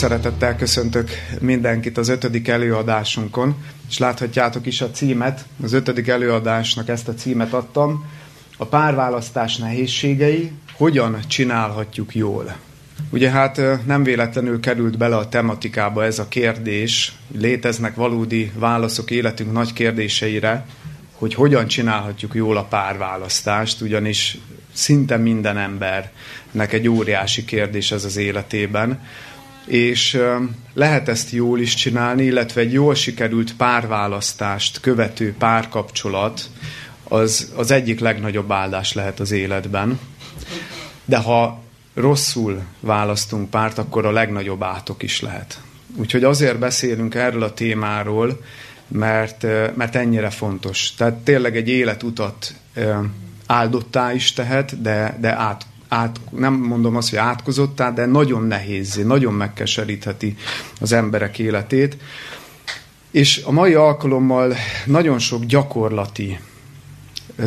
szeretettel köszöntök mindenkit az ötödik előadásunkon, és láthatjátok is a címet, az ötödik előadásnak ezt a címet adtam, a párválasztás nehézségei, hogyan csinálhatjuk jól. Ugye hát nem véletlenül került bele a tematikába ez a kérdés, léteznek valódi válaszok életünk nagy kérdéseire, hogy hogyan csinálhatjuk jól a párválasztást, ugyanis szinte minden embernek egy óriási kérdés ez az életében, és lehet ezt jól is csinálni, illetve egy jól sikerült párválasztást követő párkapcsolat az, az egyik legnagyobb áldás lehet az életben. De ha rosszul választunk párt, akkor a legnagyobb átok is lehet. Úgyhogy azért beszélünk erről a témáról, mert, mert ennyire fontos. Tehát tényleg egy életutat áldottá is tehet, de, de át, át, nem mondom azt, hogy átkozottá, de nagyon nehézé, nagyon megkeserítheti az emberek életét. És a mai alkalommal nagyon sok gyakorlati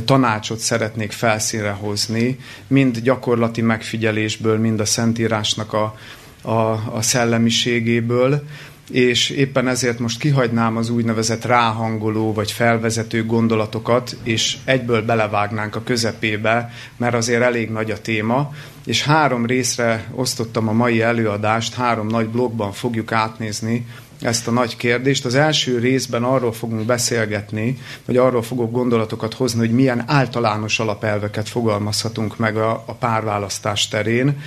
tanácsot szeretnék felszínre hozni, mind gyakorlati megfigyelésből, mind a Szentírásnak a, a, a szellemiségéből, és éppen ezért most kihagynám az úgynevezett ráhangoló vagy felvezető gondolatokat, és egyből belevágnánk a közepébe, mert azért elég nagy a téma, és három részre osztottam a mai előadást, három nagy blogban fogjuk átnézni ezt a nagy kérdést. Az első részben arról fogunk beszélgetni, vagy arról fogok gondolatokat hozni, hogy milyen általános alapelveket fogalmazhatunk meg a, a párválasztás terén,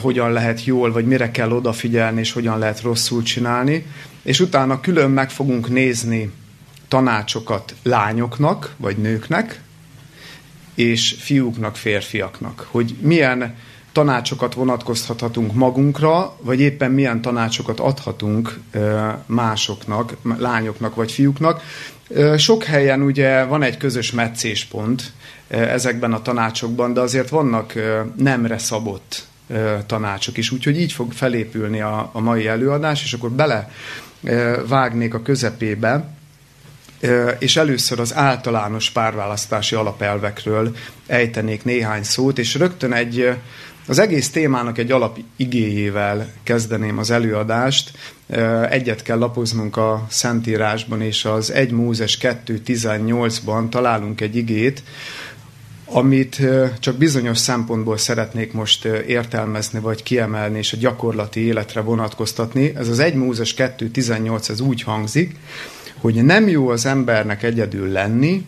hogyan lehet jól, vagy mire kell odafigyelni, és hogyan lehet rosszul csinálni. És utána külön meg fogunk nézni tanácsokat lányoknak, vagy nőknek, és fiúknak, férfiaknak, hogy milyen tanácsokat vonatkoztathatunk magunkra, vagy éppen milyen tanácsokat adhatunk másoknak, lányoknak vagy fiúknak. Sok helyen ugye van egy közös meccéspont ezekben a tanácsokban, de azért vannak nemre szabott tanácsok is. Úgyhogy így fog felépülni a, a mai előadás, és akkor bele vágnék a közepébe, és először az általános párválasztási alapelvekről ejtenék néhány szót, és rögtön egy, az egész témának egy alap igéjével kezdeném az előadást. Egyet kell lapoznunk a Szentírásban, és az 1 Mózes 2.18-ban találunk egy igét, amit csak bizonyos szempontból szeretnék most értelmezni, vagy kiemelni, és a gyakorlati életre vonatkoztatni. Ez az 1 Mózes 2.18, ez úgy hangzik, hogy nem jó az embernek egyedül lenni,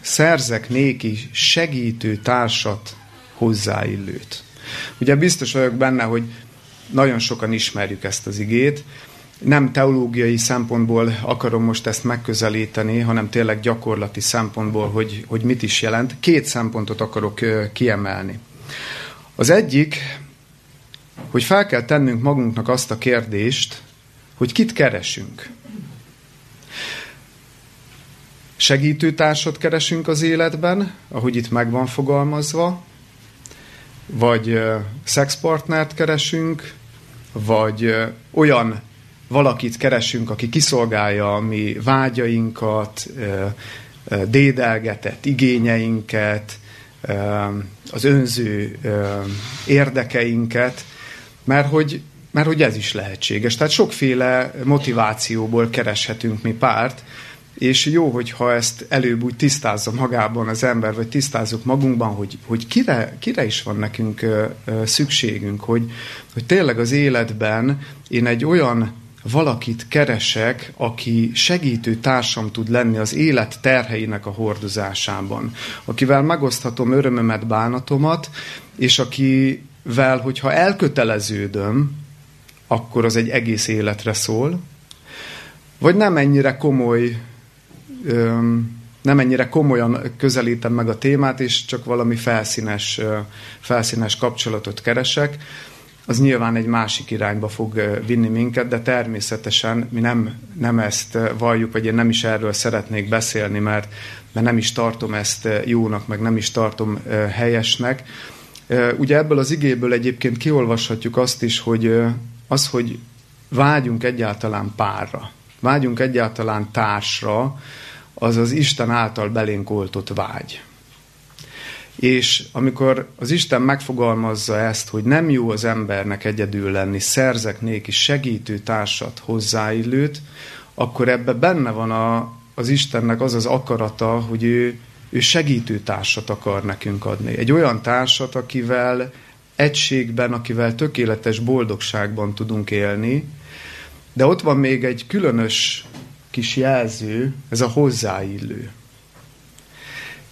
szerzek néki segítő társat hozzáillőt. Ugye biztos vagyok benne, hogy nagyon sokan ismerjük ezt az igét, nem teológiai szempontból akarom most ezt megközelíteni, hanem tényleg gyakorlati szempontból, hogy, hogy mit is jelent. Két szempontot akarok kiemelni. Az egyik, hogy fel kell tennünk magunknak azt a kérdést, hogy kit keresünk. Segítőtársat keresünk az életben, ahogy itt meg van fogalmazva, vagy szexpartnert keresünk, vagy olyan valakit keresünk, aki kiszolgálja a mi vágyainkat, dédelgetett igényeinket, az önző érdekeinket, mert hogy, mert hogy ez is lehetséges. Tehát sokféle motivációból kereshetünk mi párt, és jó, hogyha ezt előbb úgy tisztázza magában az ember, vagy tisztázzuk magunkban, hogy, hogy kire, kire is van nekünk szükségünk, hogy, hogy tényleg az életben én egy olyan valakit keresek, aki segítő társam tud lenni az élet terheinek a hordozásában, akivel megoszthatom örömömet, bánatomat, és akivel, hogyha elköteleződöm, akkor az egy egész életre szól, vagy nem ennyire komoly, nem ennyire komolyan közelítem meg a témát, és csak valami felszínes, felszínes kapcsolatot keresek, az nyilván egy másik irányba fog vinni minket, de természetesen mi nem, nem ezt valljuk, vagy én nem is erről szeretnék beszélni, mert, mert nem is tartom ezt jónak, meg nem is tartom helyesnek. Ugye ebből az igéből egyébként kiolvashatjuk azt is, hogy az, hogy vágyunk egyáltalán párra, vágyunk egyáltalán társra, az az Isten által belénk oltott vágy. És amikor az Isten megfogalmazza ezt, hogy nem jó az embernek egyedül lenni, szerzek néki segítő társat, hozzáillőt, akkor ebbe benne van a, az Istennek az az akarata, hogy ő, ő segítő társat akar nekünk adni. Egy olyan társat, akivel egységben, akivel tökéletes boldogságban tudunk élni, de ott van még egy különös kis jelző, ez a hozzáillő.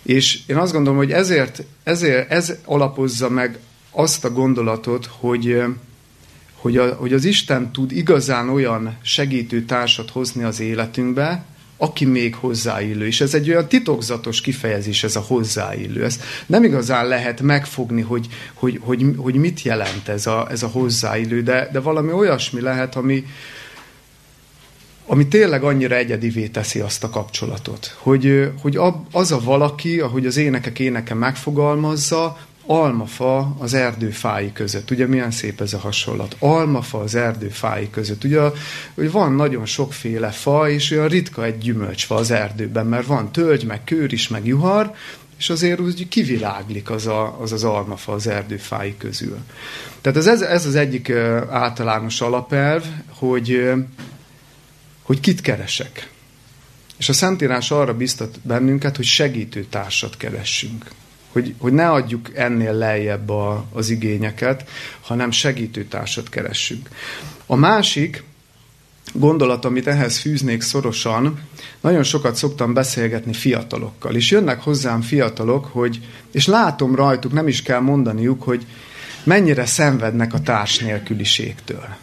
És én azt gondolom, hogy ezért, ezért ez alapozza meg azt a gondolatot, hogy, hogy, a, hogy az Isten tud igazán olyan segítő társat hozni az életünkbe, aki még hozzáillő. És ez egy olyan titokzatos kifejezés, ez a hozzáillő. Ez nem igazán lehet megfogni, hogy, hogy, hogy, hogy mit jelent ez a, ez a hozzáillő, de, de valami olyasmi lehet, ami, ami tényleg annyira egyedivé teszi azt a kapcsolatot. Hogy, hogy az a valaki, ahogy az énekek éneke megfogalmazza, almafa az erdőfái között. Ugye milyen szép ez a hasonlat? Almafa az erdőfái között. Ugye hogy van nagyon sokféle fa, és olyan ritka egy gyümölcsfa az erdőben, mert van tölgy, meg kőr is, meg juhar, és azért úgy kiviláglik az a, az, az almafa az erdőfái közül. Tehát ez, ez az egyik általános alapelv, hogy hogy kit keresek. És a Szentírás arra biztat bennünket, hogy segítő társat keressünk. Hogy, hogy ne adjuk ennél lejjebb a, az igényeket, hanem segítő társat keressünk. A másik gondolat, amit ehhez fűznék szorosan, nagyon sokat szoktam beszélgetni fiatalokkal, és jönnek hozzám fiatalok, hogy, és látom rajtuk, nem is kell mondaniuk, hogy mennyire szenvednek a társ nélküliségtől.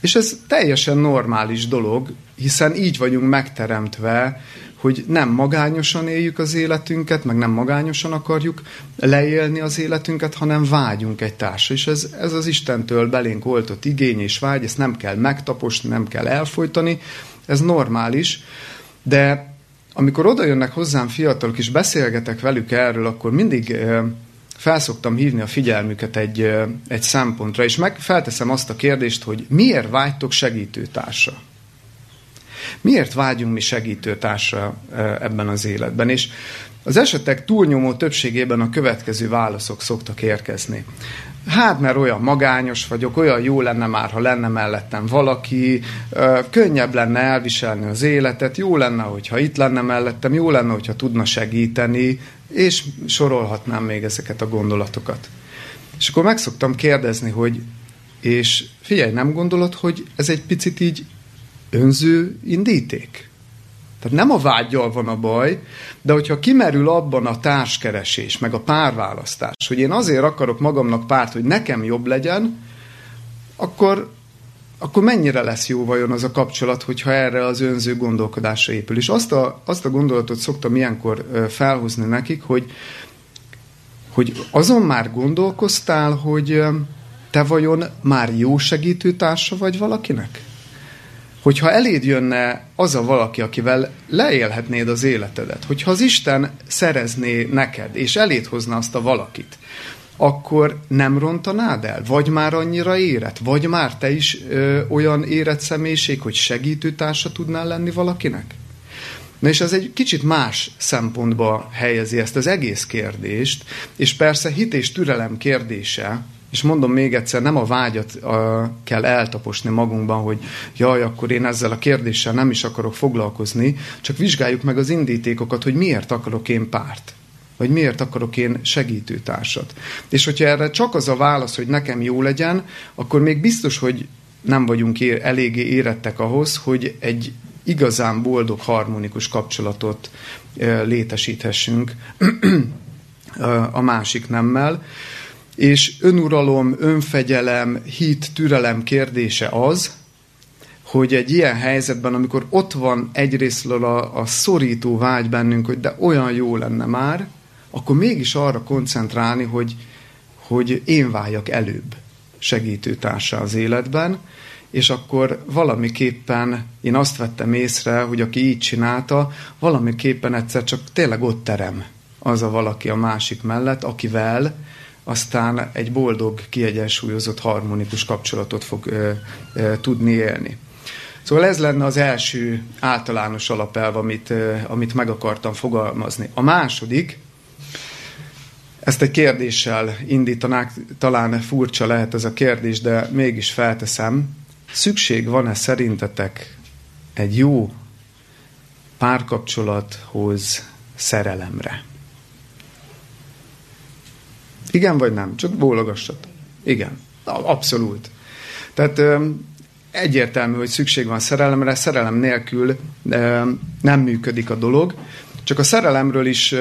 És ez teljesen normális dolog, hiszen így vagyunk megteremtve, hogy nem magányosan éljük az életünket, meg nem magányosan akarjuk leélni az életünket, hanem vágyunk egy társra. És ez, ez az Istentől belénk oltott igény és vágy, ezt nem kell megtaposni, nem kell elfolytani, ez normális, de amikor oda jönnek hozzám fiatalok, és beszélgetek velük erről, akkor mindig felszoktam hívni a figyelmüket egy, egy szempontra, és meg felteszem azt a kérdést, hogy miért vágytok segítőtársa? Miért vágyunk mi segítőtársra ebben az életben? És az esetek túlnyomó többségében a következő válaszok szoktak érkezni. Hát, mert olyan magányos vagyok, olyan jó lenne már, ha lenne mellettem valaki, könnyebb lenne elviselni az életet, jó lenne, hogyha itt lenne mellettem, jó lenne, hogyha tudna segíteni, és sorolhatnám még ezeket a gondolatokat. És akkor meg szoktam kérdezni, hogy és figyelj, nem gondolod, hogy ez egy picit így önző indíték? Tehát nem a vágyjal van a baj, de hogyha kimerül abban a társkeresés, meg a párválasztás, hogy én azért akarok magamnak párt, hogy nekem jobb legyen, akkor, akkor mennyire lesz jó vajon az a kapcsolat, hogyha erre az önző gondolkodásra épül. És azt a, azt a gondolatot szoktam ilyenkor felhozni nekik, hogy, hogy azon már gondolkoztál, hogy te vajon már jó segítőtársa vagy valakinek? Hogyha eléd jönne az a valaki, akivel leélhetnéd az életedet, hogyha az Isten szerezné neked, és eléd hozna azt a valakit, akkor nem rontanád el? Vagy már annyira érett? Vagy már te is ö, olyan érett személyiség, hogy segítőtársa tudnál lenni valakinek? Na és ez egy kicsit más szempontba helyezi ezt az egész kérdést, és persze hit és türelem kérdése, és mondom még egyszer, nem a vágyat a, kell eltaposni magunkban, hogy jaj, akkor én ezzel a kérdéssel nem is akarok foglalkozni, csak vizsgáljuk meg az indítékokat, hogy miért akarok én párt. Vagy miért akarok én segítőtársat. És hogyha erre csak az a válasz, hogy nekem jó legyen, akkor még biztos, hogy nem vagyunk ér, eléggé érettek ahhoz, hogy egy igazán boldog, harmonikus kapcsolatot létesíthessünk a másik nemmel. És önuralom, önfegyelem, hit, türelem kérdése az, hogy egy ilyen helyzetben, amikor ott van egyrésztről a, a szorító vágy bennünk, hogy de olyan jó lenne már, akkor mégis arra koncentrálni, hogy, hogy én váljak előbb segítőtársa az életben, és akkor valamiképpen én azt vettem észre, hogy aki így csinálta, valamiképpen egyszer csak tényleg ott terem az a valaki a másik mellett, akivel aztán egy boldog, kiegyensúlyozott, harmonikus kapcsolatot fog ö, ö, tudni élni. Szóval ez lenne az első általános alapelv, amit, ö, amit meg akartam fogalmazni. A második, Ezt egy kérdéssel indítanák, talán furcsa lehet ez a kérdés, de mégis felteszem. Szükség van-e szerintetek egy jó párkapcsolathoz szerelemre? Igen vagy nem? Csak bólogassat. Igen. Abszolút. Tehát egyértelmű, hogy szükség van szerelemre, szerelem nélkül nem működik a dolog. Csak a szerelemről is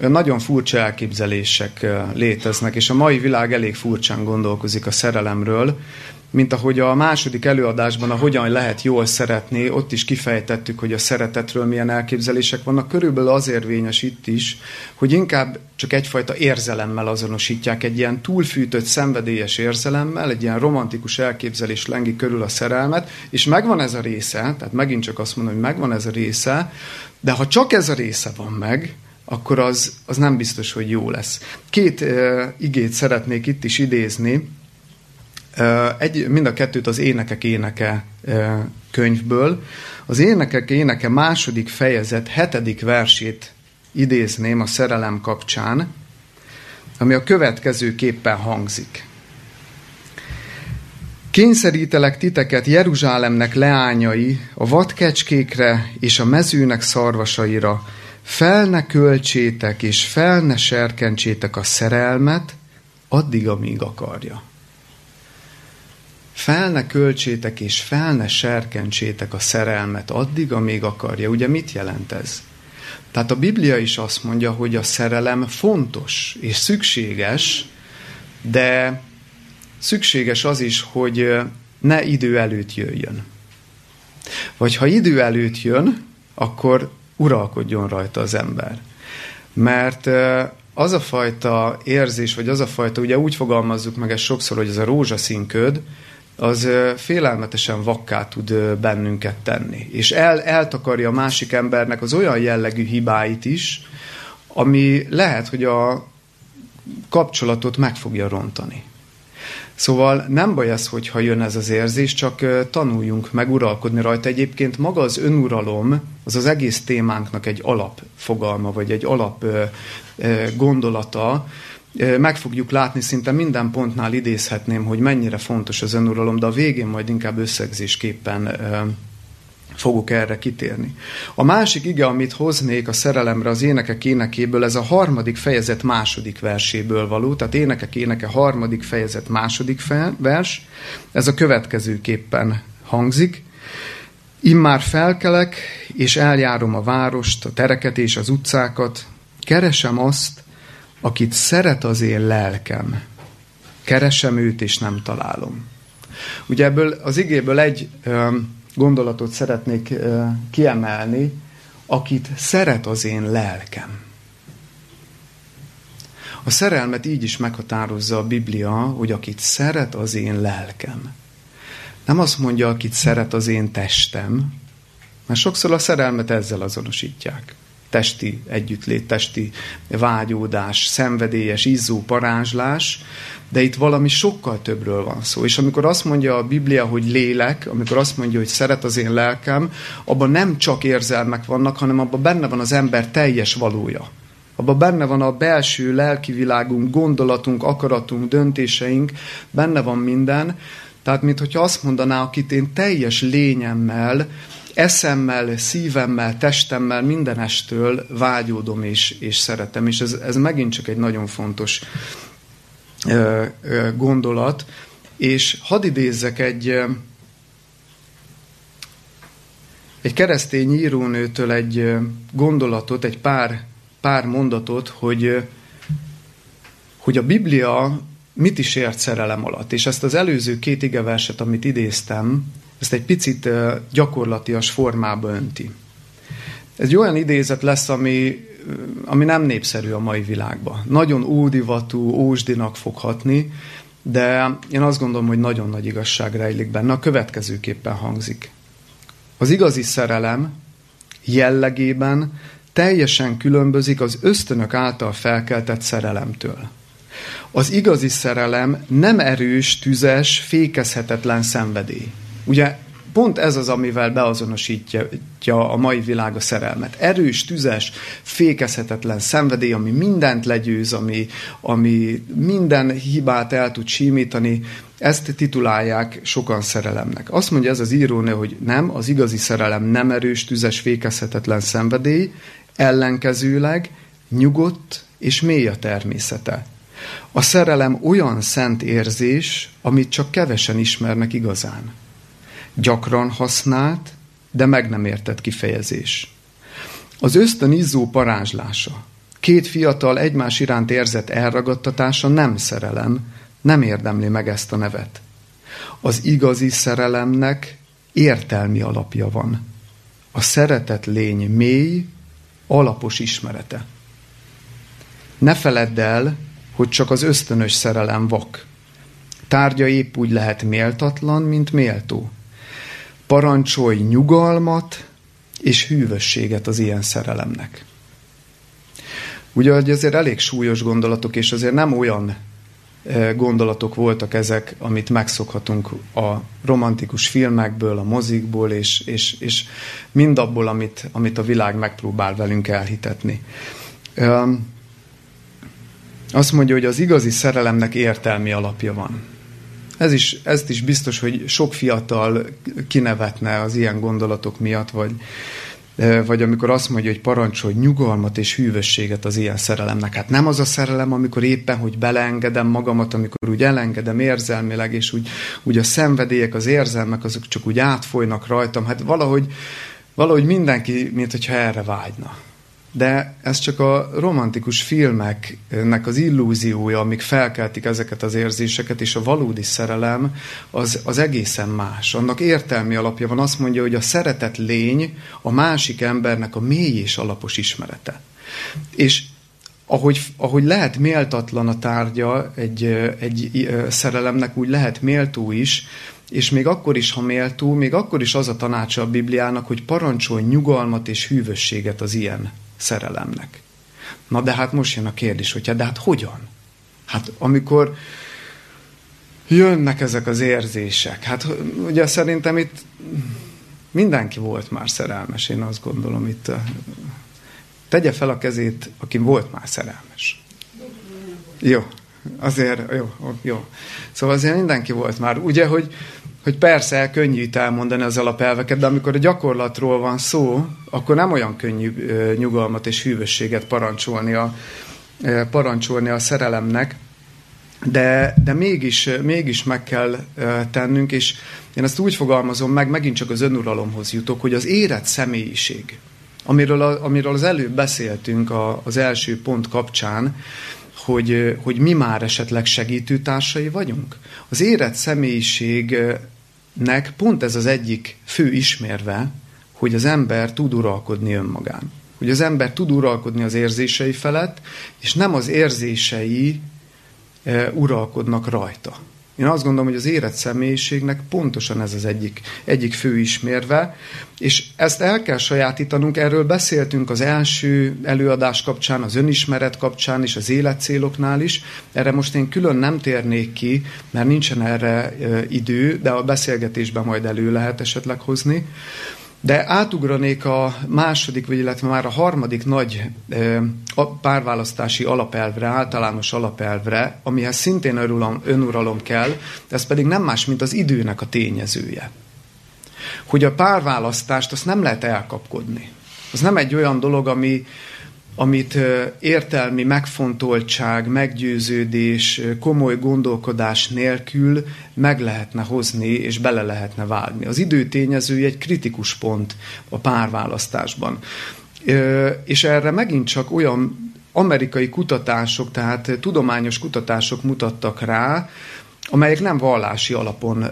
nagyon furcsa elképzelések léteznek, és a mai világ elég furcsán gondolkozik a szerelemről, mint ahogy a második előadásban a hogyan lehet jól szeretni, ott is kifejtettük, hogy a szeretetről milyen elképzelések vannak. Körülbelül az érvényes itt is, hogy inkább csak egyfajta érzelemmel azonosítják, egy ilyen túlfűtött, szenvedélyes érzelemmel, egy ilyen romantikus elképzelés lengi körül a szerelmet, és megvan ez a része, tehát megint csak azt mondom, hogy megvan ez a része, de ha csak ez a része van meg, akkor az, az nem biztos, hogy jó lesz. Két uh, igét szeretnék itt is idézni, egy, mind a kettőt az Énekek éneke könyvből. Az Énekek éneke második fejezet hetedik versét idézném a szerelem kapcsán, ami a következőképpen hangzik. Kényszerítelek titeket Jeruzsálemnek leányai, a vadkecskékre és a mezőnek szarvasaira, fel ne költsétek és fel ne serkentsétek a szerelmet, addig, amíg akarja fel ne költsétek és fel ne serkentsétek a szerelmet addig, amíg akarja. Ugye mit jelent ez? Tehát a Biblia is azt mondja, hogy a szerelem fontos és szükséges, de szükséges az is, hogy ne idő előtt jöjjön. Vagy ha idő előtt jön, akkor uralkodjon rajta az ember. Mert az a fajta érzés, vagy az a fajta, ugye úgy fogalmazzuk meg ezt sokszor, hogy ez a rózsaszín köd, az félelmetesen vakká tud bennünket tenni. És el, eltakarja a másik embernek az olyan jellegű hibáit is, ami lehet, hogy a kapcsolatot meg fogja rontani. Szóval nem baj ez, hogyha jön ez az érzés, csak tanuljunk meg uralkodni rajta. Egyébként maga az önuralom, az az egész témánknak egy alapfogalma, vagy egy alap gondolata, meg fogjuk látni, szinte minden pontnál idézhetném, hogy mennyire fontos az önuralom, de a végén majd inkább összegzésképpen fogok erre kitérni. A másik ige, amit hoznék a szerelemre az énekek énekéből, ez a harmadik fejezet második verséből való, tehát énekek éneke harmadik fejezet második vers, ez a következőképpen hangzik. Immár felkelek, és eljárom a várost, a tereket és az utcákat, keresem azt, akit szeret az én lelkem. Keresem őt, és nem találom. Ugye ebből az igéből egy gondolatot szeretnék kiemelni, akit szeret az én lelkem. A szerelmet így is meghatározza a Biblia, hogy akit szeret az én lelkem. Nem azt mondja, akit szeret az én testem, mert sokszor a szerelmet ezzel azonosítják testi együttlét, testi vágyódás, szenvedélyes, izzó parázslás, de itt valami sokkal többről van szó. És amikor azt mondja a Biblia, hogy lélek, amikor azt mondja, hogy szeret az én lelkem, abban nem csak érzelmek vannak, hanem abban benne van az ember teljes valója. Abban benne van a belső lelki gondolatunk, akaratunk, döntéseink, benne van minden. Tehát, mintha azt mondaná, akit én teljes lényemmel, eszemmel, szívemmel, testemmel, mindenestől vágyódom és, és szeretem. És ez, ez megint csak egy nagyon fontos ö, ö, gondolat. És hadd idézzek egy, egy keresztény írónőtől egy gondolatot, egy pár, pár mondatot, hogy, hogy a Biblia mit is ért szerelem alatt. És ezt az előző két igeverset, amit idéztem, ezt egy picit gyakorlatias formába önti. Ez egy olyan idézet lesz, ami, ami nem népszerű a mai világban. Nagyon ódivatú, ósdinak fog hatni, de én azt gondolom, hogy nagyon nagy igazság rejlik benne. A következőképpen hangzik. Az igazi szerelem jellegében teljesen különbözik az ösztönök által felkeltett szerelemtől. Az igazi szerelem nem erős, tüzes, fékezhetetlen szenvedély. Ugye Pont ez az, amivel beazonosítja a mai világ a szerelmet. Erős, tüzes, fékezhetetlen szenvedély, ami mindent legyőz, ami, ami minden hibát el tud símítani, ezt titulálják sokan szerelemnek. Azt mondja ez az írónő, hogy nem, az igazi szerelem nem erős, tüzes, fékezhetetlen szenvedély, ellenkezőleg nyugodt és mély a természete. A szerelem olyan szent érzés, amit csak kevesen ismernek igazán. Gyakran használt, de meg nem értett kifejezés. Az ösztön izzó parázslása, két fiatal egymás iránt érzett elragadtatása nem szerelem, nem érdemli meg ezt a nevet. Az igazi szerelemnek értelmi alapja van. A szeretet lény mély, alapos ismerete. Ne feledd el, hogy csak az ösztönös szerelem vak. Tárgya épp úgy lehet méltatlan, mint méltó. Parancsolj nyugalmat és hűvösséget az ilyen szerelemnek. Ugye, hogy azért elég súlyos gondolatok, és azért nem olyan e, gondolatok voltak ezek, amit megszokhatunk a romantikus filmekből, a mozikból, és, és, és mindabból, amit, amit a világ megpróbál velünk elhitetni. Azt mondja, hogy az igazi szerelemnek értelmi alapja van. Ez is, ezt is biztos, hogy sok fiatal kinevetne az ilyen gondolatok miatt, vagy, vagy amikor azt mondja, hogy parancsolj nyugalmat és hűvösséget az ilyen szerelemnek. Hát nem az a szerelem, amikor éppen, hogy beleengedem magamat, amikor úgy elengedem érzelmileg, és úgy, úgy a szenvedélyek, az érzelmek, azok csak úgy átfolynak rajtam. Hát valahogy, valahogy mindenki, mint hogyha erre vágyna de ez csak a romantikus filmeknek az illúziója, amik felkeltik ezeket az érzéseket, és a valódi szerelem az, az egészen más. Annak értelmi alapja van, azt mondja, hogy a szeretet lény a másik embernek a mély és alapos ismerete. És ahogy, ahogy lehet méltatlan a tárgya egy, egy szerelemnek, úgy lehet méltó is, és még akkor is, ha méltó, még akkor is az a tanácsa a Bibliának, hogy parancsolj nyugalmat és hűvösséget az ilyen szerelemnek. Na de hát most jön a kérdés, hogy de hát hogyan? Hát amikor jönnek ezek az érzések, hát ugye szerintem itt mindenki volt már szerelmes, én azt gondolom itt. Tegye fel a kezét, aki volt már szerelmes. Jó, azért, jó, jó. Szóval azért mindenki volt már. Ugye, hogy hogy persze könnyű itt elmondani az alapelveket, de amikor a gyakorlatról van szó, akkor nem olyan könnyű nyugalmat és hűvösséget parancsolni a, parancsolni a szerelemnek, de, de mégis, mégis meg kell tennünk, és én ezt úgy fogalmazom meg, megint csak az önuralomhoz jutok, hogy az érett személyiség, amiről, a, amiről az előbb beszéltünk a, az első pont kapcsán, hogy, hogy mi már esetleg segítőtársai vagyunk. Az érett személyiség nek pont ez az egyik fő ismérve, hogy az ember tud uralkodni önmagán. Hogy az ember tud uralkodni az érzései felett, és nem az érzései e, uralkodnak rajta. Én azt gondolom, hogy az érett személyiségnek pontosan ez az egyik, egyik fő ismérve, és ezt el kell sajátítanunk, erről beszéltünk az első előadás kapcsán, az önismeret kapcsán és az életcéloknál is. Erre most én külön nem térnék ki, mert nincsen erre idő, de a beszélgetésben majd elő lehet esetleg hozni. De átugranék a második, vagy illetve már a harmadik nagy párválasztási alapelvre, általános alapelvre, amihez szintén önuralom, önuralom kell, ez pedig nem más, mint az időnek a tényezője. Hogy a párválasztást azt nem lehet elkapkodni. Az nem egy olyan dolog, ami, amit értelmi megfontoltság, meggyőződés, komoly gondolkodás nélkül meg lehetne hozni és bele lehetne vágni. Az időtényező egy kritikus pont a párválasztásban. És erre megint csak olyan amerikai kutatások, tehát tudományos kutatások mutattak rá, amelyek nem vallási alapon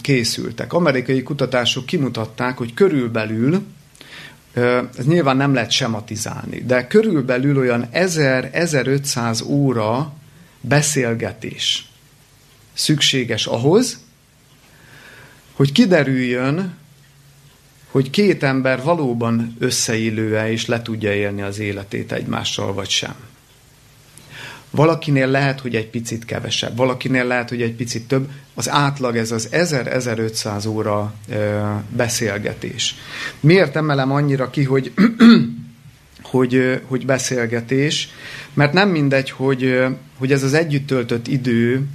készültek. Amerikai kutatások kimutatták, hogy körülbelül ez nyilván nem lehet sematizálni, de körülbelül olyan 1000-1500 óra beszélgetés szükséges ahhoz, hogy kiderüljön, hogy két ember valóban összeillő-e és le tudja élni az életét egymással, vagy sem. Valakinél lehet, hogy egy picit kevesebb, valakinél lehet, hogy egy picit több. Az átlag ez az 1000-1500 óra beszélgetés. Miért emelem annyira ki, hogy, hogy, hogy beszélgetés? Mert nem mindegy, hogy, hogy ez az együtt töltött idő,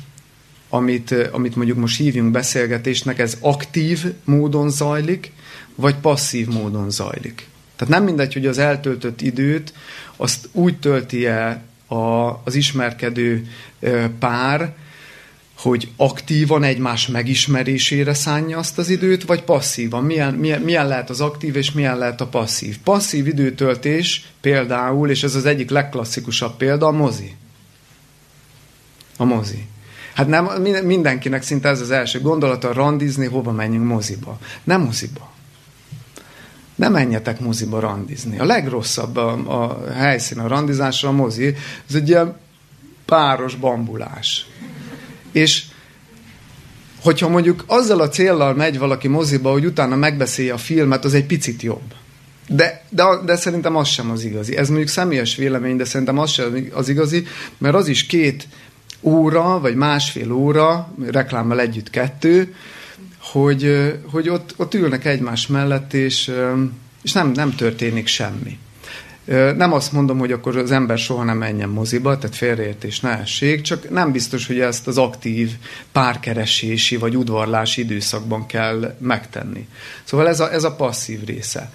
amit, amit mondjuk most hívjunk beszélgetésnek, ez aktív módon zajlik, vagy passzív módon zajlik. Tehát nem mindegy, hogy az eltöltött időt azt úgy tölti el a, az ismerkedő pár, hogy aktívan egymás megismerésére szánja azt az időt, vagy passzívan. Milyen, milyen, milyen lehet az aktív, és milyen lehet a passzív. Passzív időtöltés például, és ez az egyik legklasszikusabb példa, a mozi. A mozi. Hát nem, mindenkinek szinte ez az első gondolata, randizni, hova menjünk moziba. Nem moziba. Ne menjetek moziba randizni. A legrosszabb a, a helyszín a randizásra a mozi, ez egy ilyen páros bambulás. És hogyha mondjuk azzal a céllal megy valaki moziba, hogy utána megbeszélje a filmet, az egy picit jobb. De, de, de szerintem az sem az igazi. Ez mondjuk személyes vélemény, de szerintem az sem az igazi, mert az is két óra, vagy másfél óra, reklámmal együtt kettő, hogy, hogy ott, ott ülnek egymás mellett, és, és nem, nem történik semmi. Nem azt mondom, hogy akkor az ember soha nem menjen moziba, tehát félreértés ne essék, csak nem biztos, hogy ezt az aktív párkeresési vagy udvarlási időszakban kell megtenni. Szóval ez a, ez a passzív része.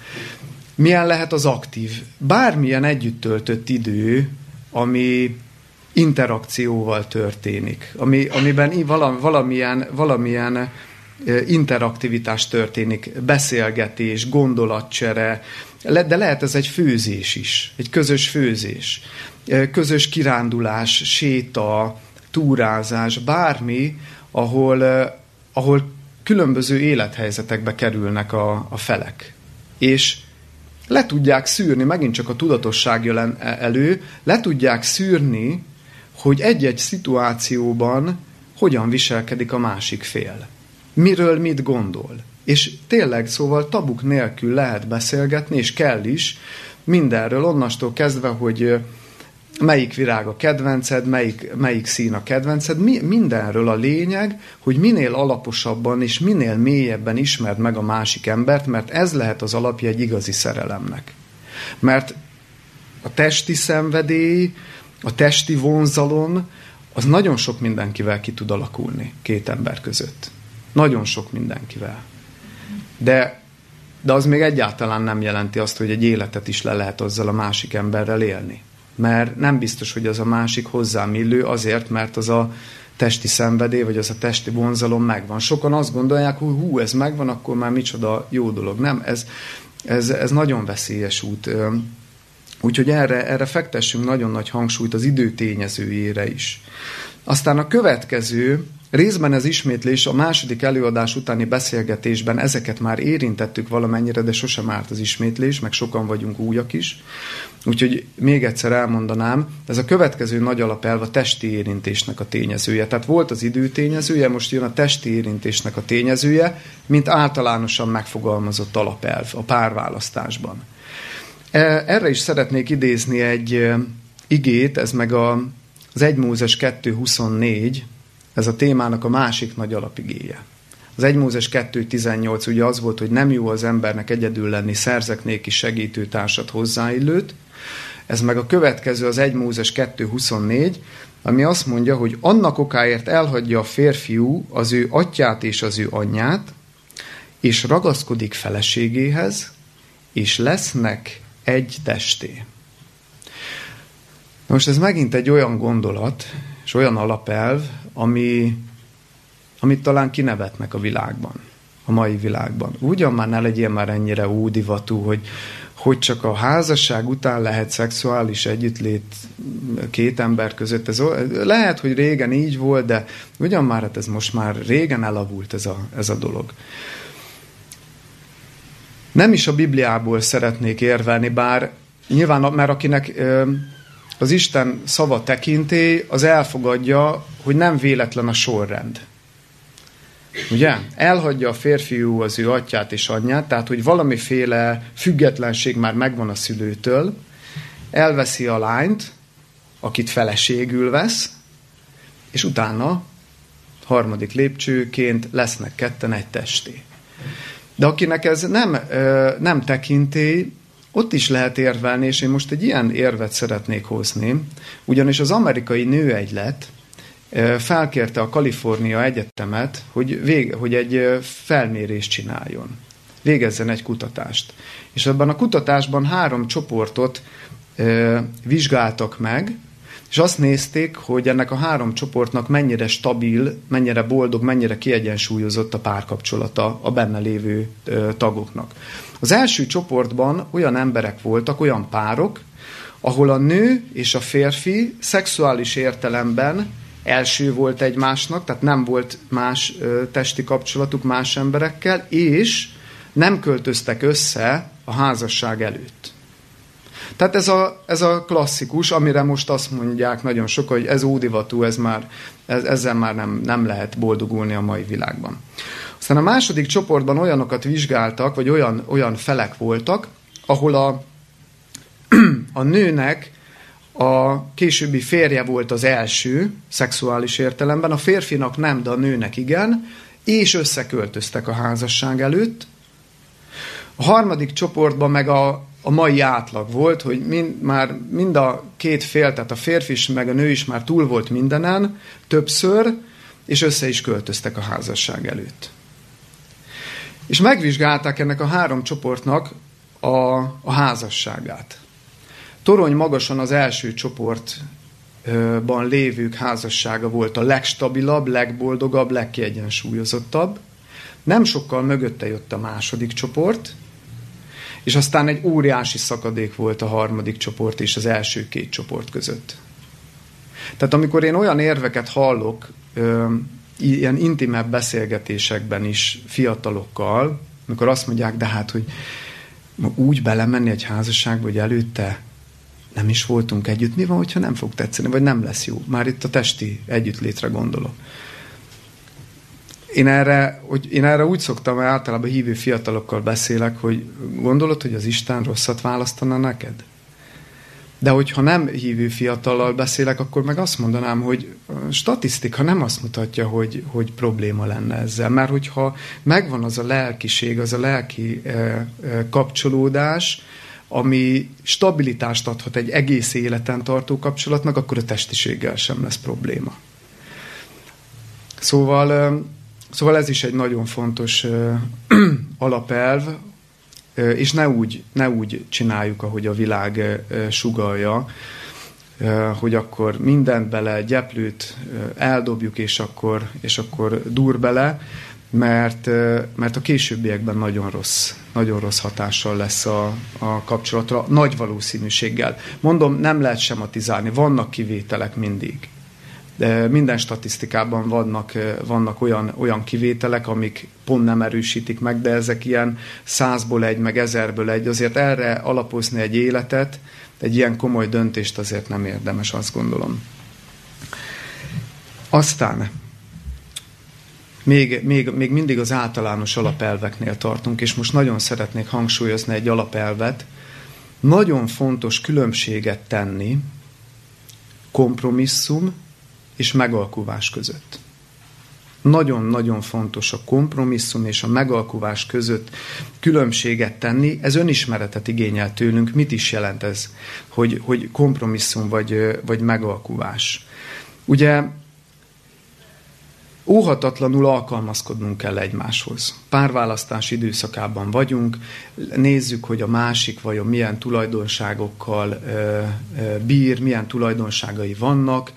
Milyen lehet az aktív? Bármilyen együtt töltött idő, ami interakcióval történik, ami, amiben valamilyen, valamilyen interaktivitás történik, beszélgetés, gondolatcsere, de lehet ez egy főzés is, egy közös főzés, közös kirándulás, séta, túrázás, bármi, ahol, ahol különböző élethelyzetekbe kerülnek a, a felek. És le tudják szűrni, megint csak a tudatosság jön elő, le tudják szűrni, hogy egy-egy szituációban hogyan viselkedik a másik fél miről mit gondol. És tényleg, szóval tabuk nélkül lehet beszélgetni, és kell is mindenről, onnastól kezdve, hogy melyik virág a kedvenced, melyik, melyik szín a kedvenced, mi, mindenről a lényeg, hogy minél alaposabban és minél mélyebben ismerd meg a másik embert, mert ez lehet az alapja egy igazi szerelemnek. Mert a testi szenvedély, a testi vonzalom, az nagyon sok mindenkivel ki tud alakulni két ember között. Nagyon sok mindenkivel. De, de az még egyáltalán nem jelenti azt, hogy egy életet is le lehet azzal a másik emberrel élni. Mert nem biztos, hogy az a másik hozzám illő azért, mert az a testi szenvedély, vagy az a testi vonzalom megvan. Sokan azt gondolják, hogy hú, ez megvan, akkor már micsoda jó dolog. Nem, ez, ez, ez nagyon veszélyes út. Úgyhogy erre, erre fektessünk nagyon nagy hangsúlyt az idő tényezőjére is. Aztán a következő, Részben ez ismétlés a második előadás utáni beszélgetésben ezeket már érintettük valamennyire, de sosem árt az ismétlés, meg sokan vagyunk újak is. Úgyhogy még egyszer elmondanám, ez a következő nagy alapelv a testi érintésnek a tényezője. Tehát volt az idő tényezője, most jön a testi érintésnek a tényezője, mint általánosan megfogalmazott alapelv a párválasztásban. E, erre is szeretnék idézni egy igét, ez meg a, az 1 Mózes 2.24, ez a témának a másik nagy alapigéje. Az 1 Mózes 2.18 ugye az volt, hogy nem jó az embernek egyedül lenni, szerzek néki segítőtársat hozzáillőt. Ez meg a következő az 1 Mózes 2.24, ami azt mondja, hogy annak okáért elhagyja a férfiú az ő atyát és az ő anyját, és ragaszkodik feleségéhez, és lesznek egy testé. Most ez megint egy olyan gondolat, és olyan alapelv, ami, amit talán kinevetnek a világban, a mai világban. Ugyan már ne legyél már ennyire údivatú, hogy, hogy csak a házasság után lehet szexuális együttlét két ember között. Ez, lehet, hogy régen így volt, de ugyan már hát ez most már régen elavult ez a, ez a dolog. Nem is a Bibliából szeretnék érvelni, bár nyilván, mert akinek az Isten szava tekinté, az elfogadja, hogy nem véletlen a sorrend. Ugye? Elhagyja a férfiú az ő atyát és anyját, tehát hogy valamiféle függetlenség már megvan a szülőtől, elveszi a lányt, akit feleségül vesz, és utána harmadik lépcsőként lesznek ketten egy testé. De akinek ez nem, nem tekintély, ott is lehet érvelni, és én most egy ilyen érvet szeretnék hozni, ugyanis az amerikai nőegylet felkérte a Kalifornia Egyetemet, hogy, vég, hogy egy felmérést csináljon. Végezzen egy kutatást. És ebben a kutatásban három csoportot vizsgáltak meg, és azt nézték, hogy ennek a három csoportnak mennyire stabil, mennyire boldog, mennyire kiegyensúlyozott a párkapcsolata a benne lévő tagoknak. Az első csoportban olyan emberek voltak, olyan párok, ahol a nő és a férfi szexuális értelemben első volt egymásnak, tehát nem volt más testi kapcsolatuk más emberekkel, és nem költöztek össze a házasság előtt. Tehát ez a, ez a klasszikus, amire most azt mondják nagyon sok, hogy ez ódivatú, ez már, ez, ezzel már nem, nem lehet boldogulni a mai világban. Aztán a második csoportban olyanokat vizsgáltak, vagy olyan, olyan felek voltak, ahol a, a nőnek a későbbi férje volt az első, szexuális értelemben, a férfinak nem, de a nőnek igen, és összeköltöztek a házasság előtt. A harmadik csoportban meg a, a mai átlag volt, hogy mind, már mind a két fél, tehát a férfi is, meg a nő is már túl volt mindenen, többször, és össze is költöztek a házasság előtt. És megvizsgálták ennek a három csoportnak a, a házasságát. Torony magasan az első csoportban lévők házassága volt a legstabilabb, legboldogabb, legkiegyensúlyozottabb. Nem sokkal mögötte jött a második csoport, és aztán egy óriási szakadék volt a harmadik csoport és az első két csoport között. Tehát amikor én olyan érveket hallok, ilyen intimebb beszélgetésekben is fiatalokkal, amikor azt mondják, de hát, hogy úgy belemenni egy házasságba, hogy előtte nem is voltunk együtt, mi van, hogyha nem fog tetszeni, vagy nem lesz jó? Már itt a testi együttlétre gondolok. Én erre, hogy én erre úgy szoktam, mert általában hívő fiatalokkal beszélek, hogy gondolod, hogy az Isten rosszat választana neked? De hogyha nem hívő fiatallal beszélek, akkor meg azt mondanám, hogy statisztika nem azt mutatja, hogy, hogy probléma lenne ezzel. Mert hogyha megvan az a lelkiség, az a lelki e, e, kapcsolódás, ami stabilitást adhat egy egész életen tartó kapcsolatnak, akkor a testiséggel sem lesz probléma. Szóval, szóval ez is egy nagyon fontos alapelv, és ne úgy, ne úgy csináljuk, ahogy a világ sugalja, hogy akkor mindent bele, gyeplőt eldobjuk, és akkor, és akkor dur bele, mert, mert a későbbiekben nagyon rossz, nagyon rossz hatással lesz a, a kapcsolatra, nagy valószínűséggel. Mondom, nem lehet sematizálni, vannak kivételek mindig. De minden statisztikában vannak, vannak olyan, olyan kivételek, amik pont nem erősítik meg, de ezek ilyen százból egy, meg ezerből egy. Azért erre alapozni egy életet, egy ilyen komoly döntést azért nem érdemes, azt gondolom. Aztán még, még, még mindig az általános alapelveknél tartunk, és most nagyon szeretnék hangsúlyozni egy alapelvet. Nagyon fontos különbséget tenni kompromisszum és megalkuvás között. Nagyon-nagyon fontos a kompromisszum és a megalkuvás között különbséget tenni. Ez önismeretet igényel tőlünk. Mit is jelent ez, hogy, hogy kompromisszum vagy, vagy megalkuvás? Ugye óhatatlanul alkalmazkodnunk kell egymáshoz. Párválasztás időszakában vagyunk, nézzük, hogy a másik vajon milyen tulajdonságokkal bír, milyen tulajdonságai vannak,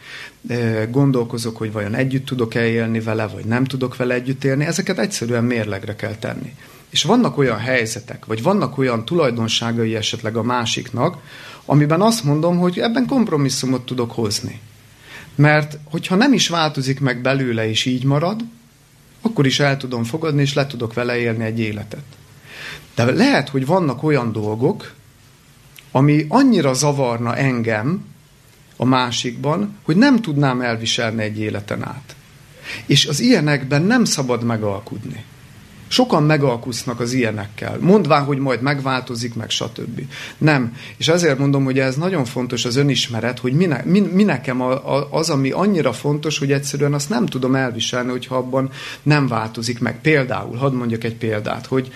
gondolkozok, hogy vajon együtt tudok-e élni vele, vagy nem tudok vele együtt élni, ezeket egyszerűen mérlegre kell tenni. És vannak olyan helyzetek, vagy vannak olyan tulajdonságai esetleg a másiknak, amiben azt mondom, hogy ebben kompromisszumot tudok hozni. Mert hogyha nem is változik meg belőle, és így marad, akkor is el tudom fogadni, és le tudok vele élni egy életet. De lehet, hogy vannak olyan dolgok, ami annyira zavarna engem a másikban, hogy nem tudnám elviselni egy életen át. És az ilyenekben nem szabad megalkudni. Sokan megalkusznak az ilyenekkel, mondván, hogy majd megváltozik, meg stb. Nem. És ezért mondom, hogy ez nagyon fontos az önismeret, hogy mi, ne, mi, mi nekem a, a, az, ami annyira fontos, hogy egyszerűen azt nem tudom elviselni, hogyha abban nem változik meg. Például, hadd mondjak egy példát, hogy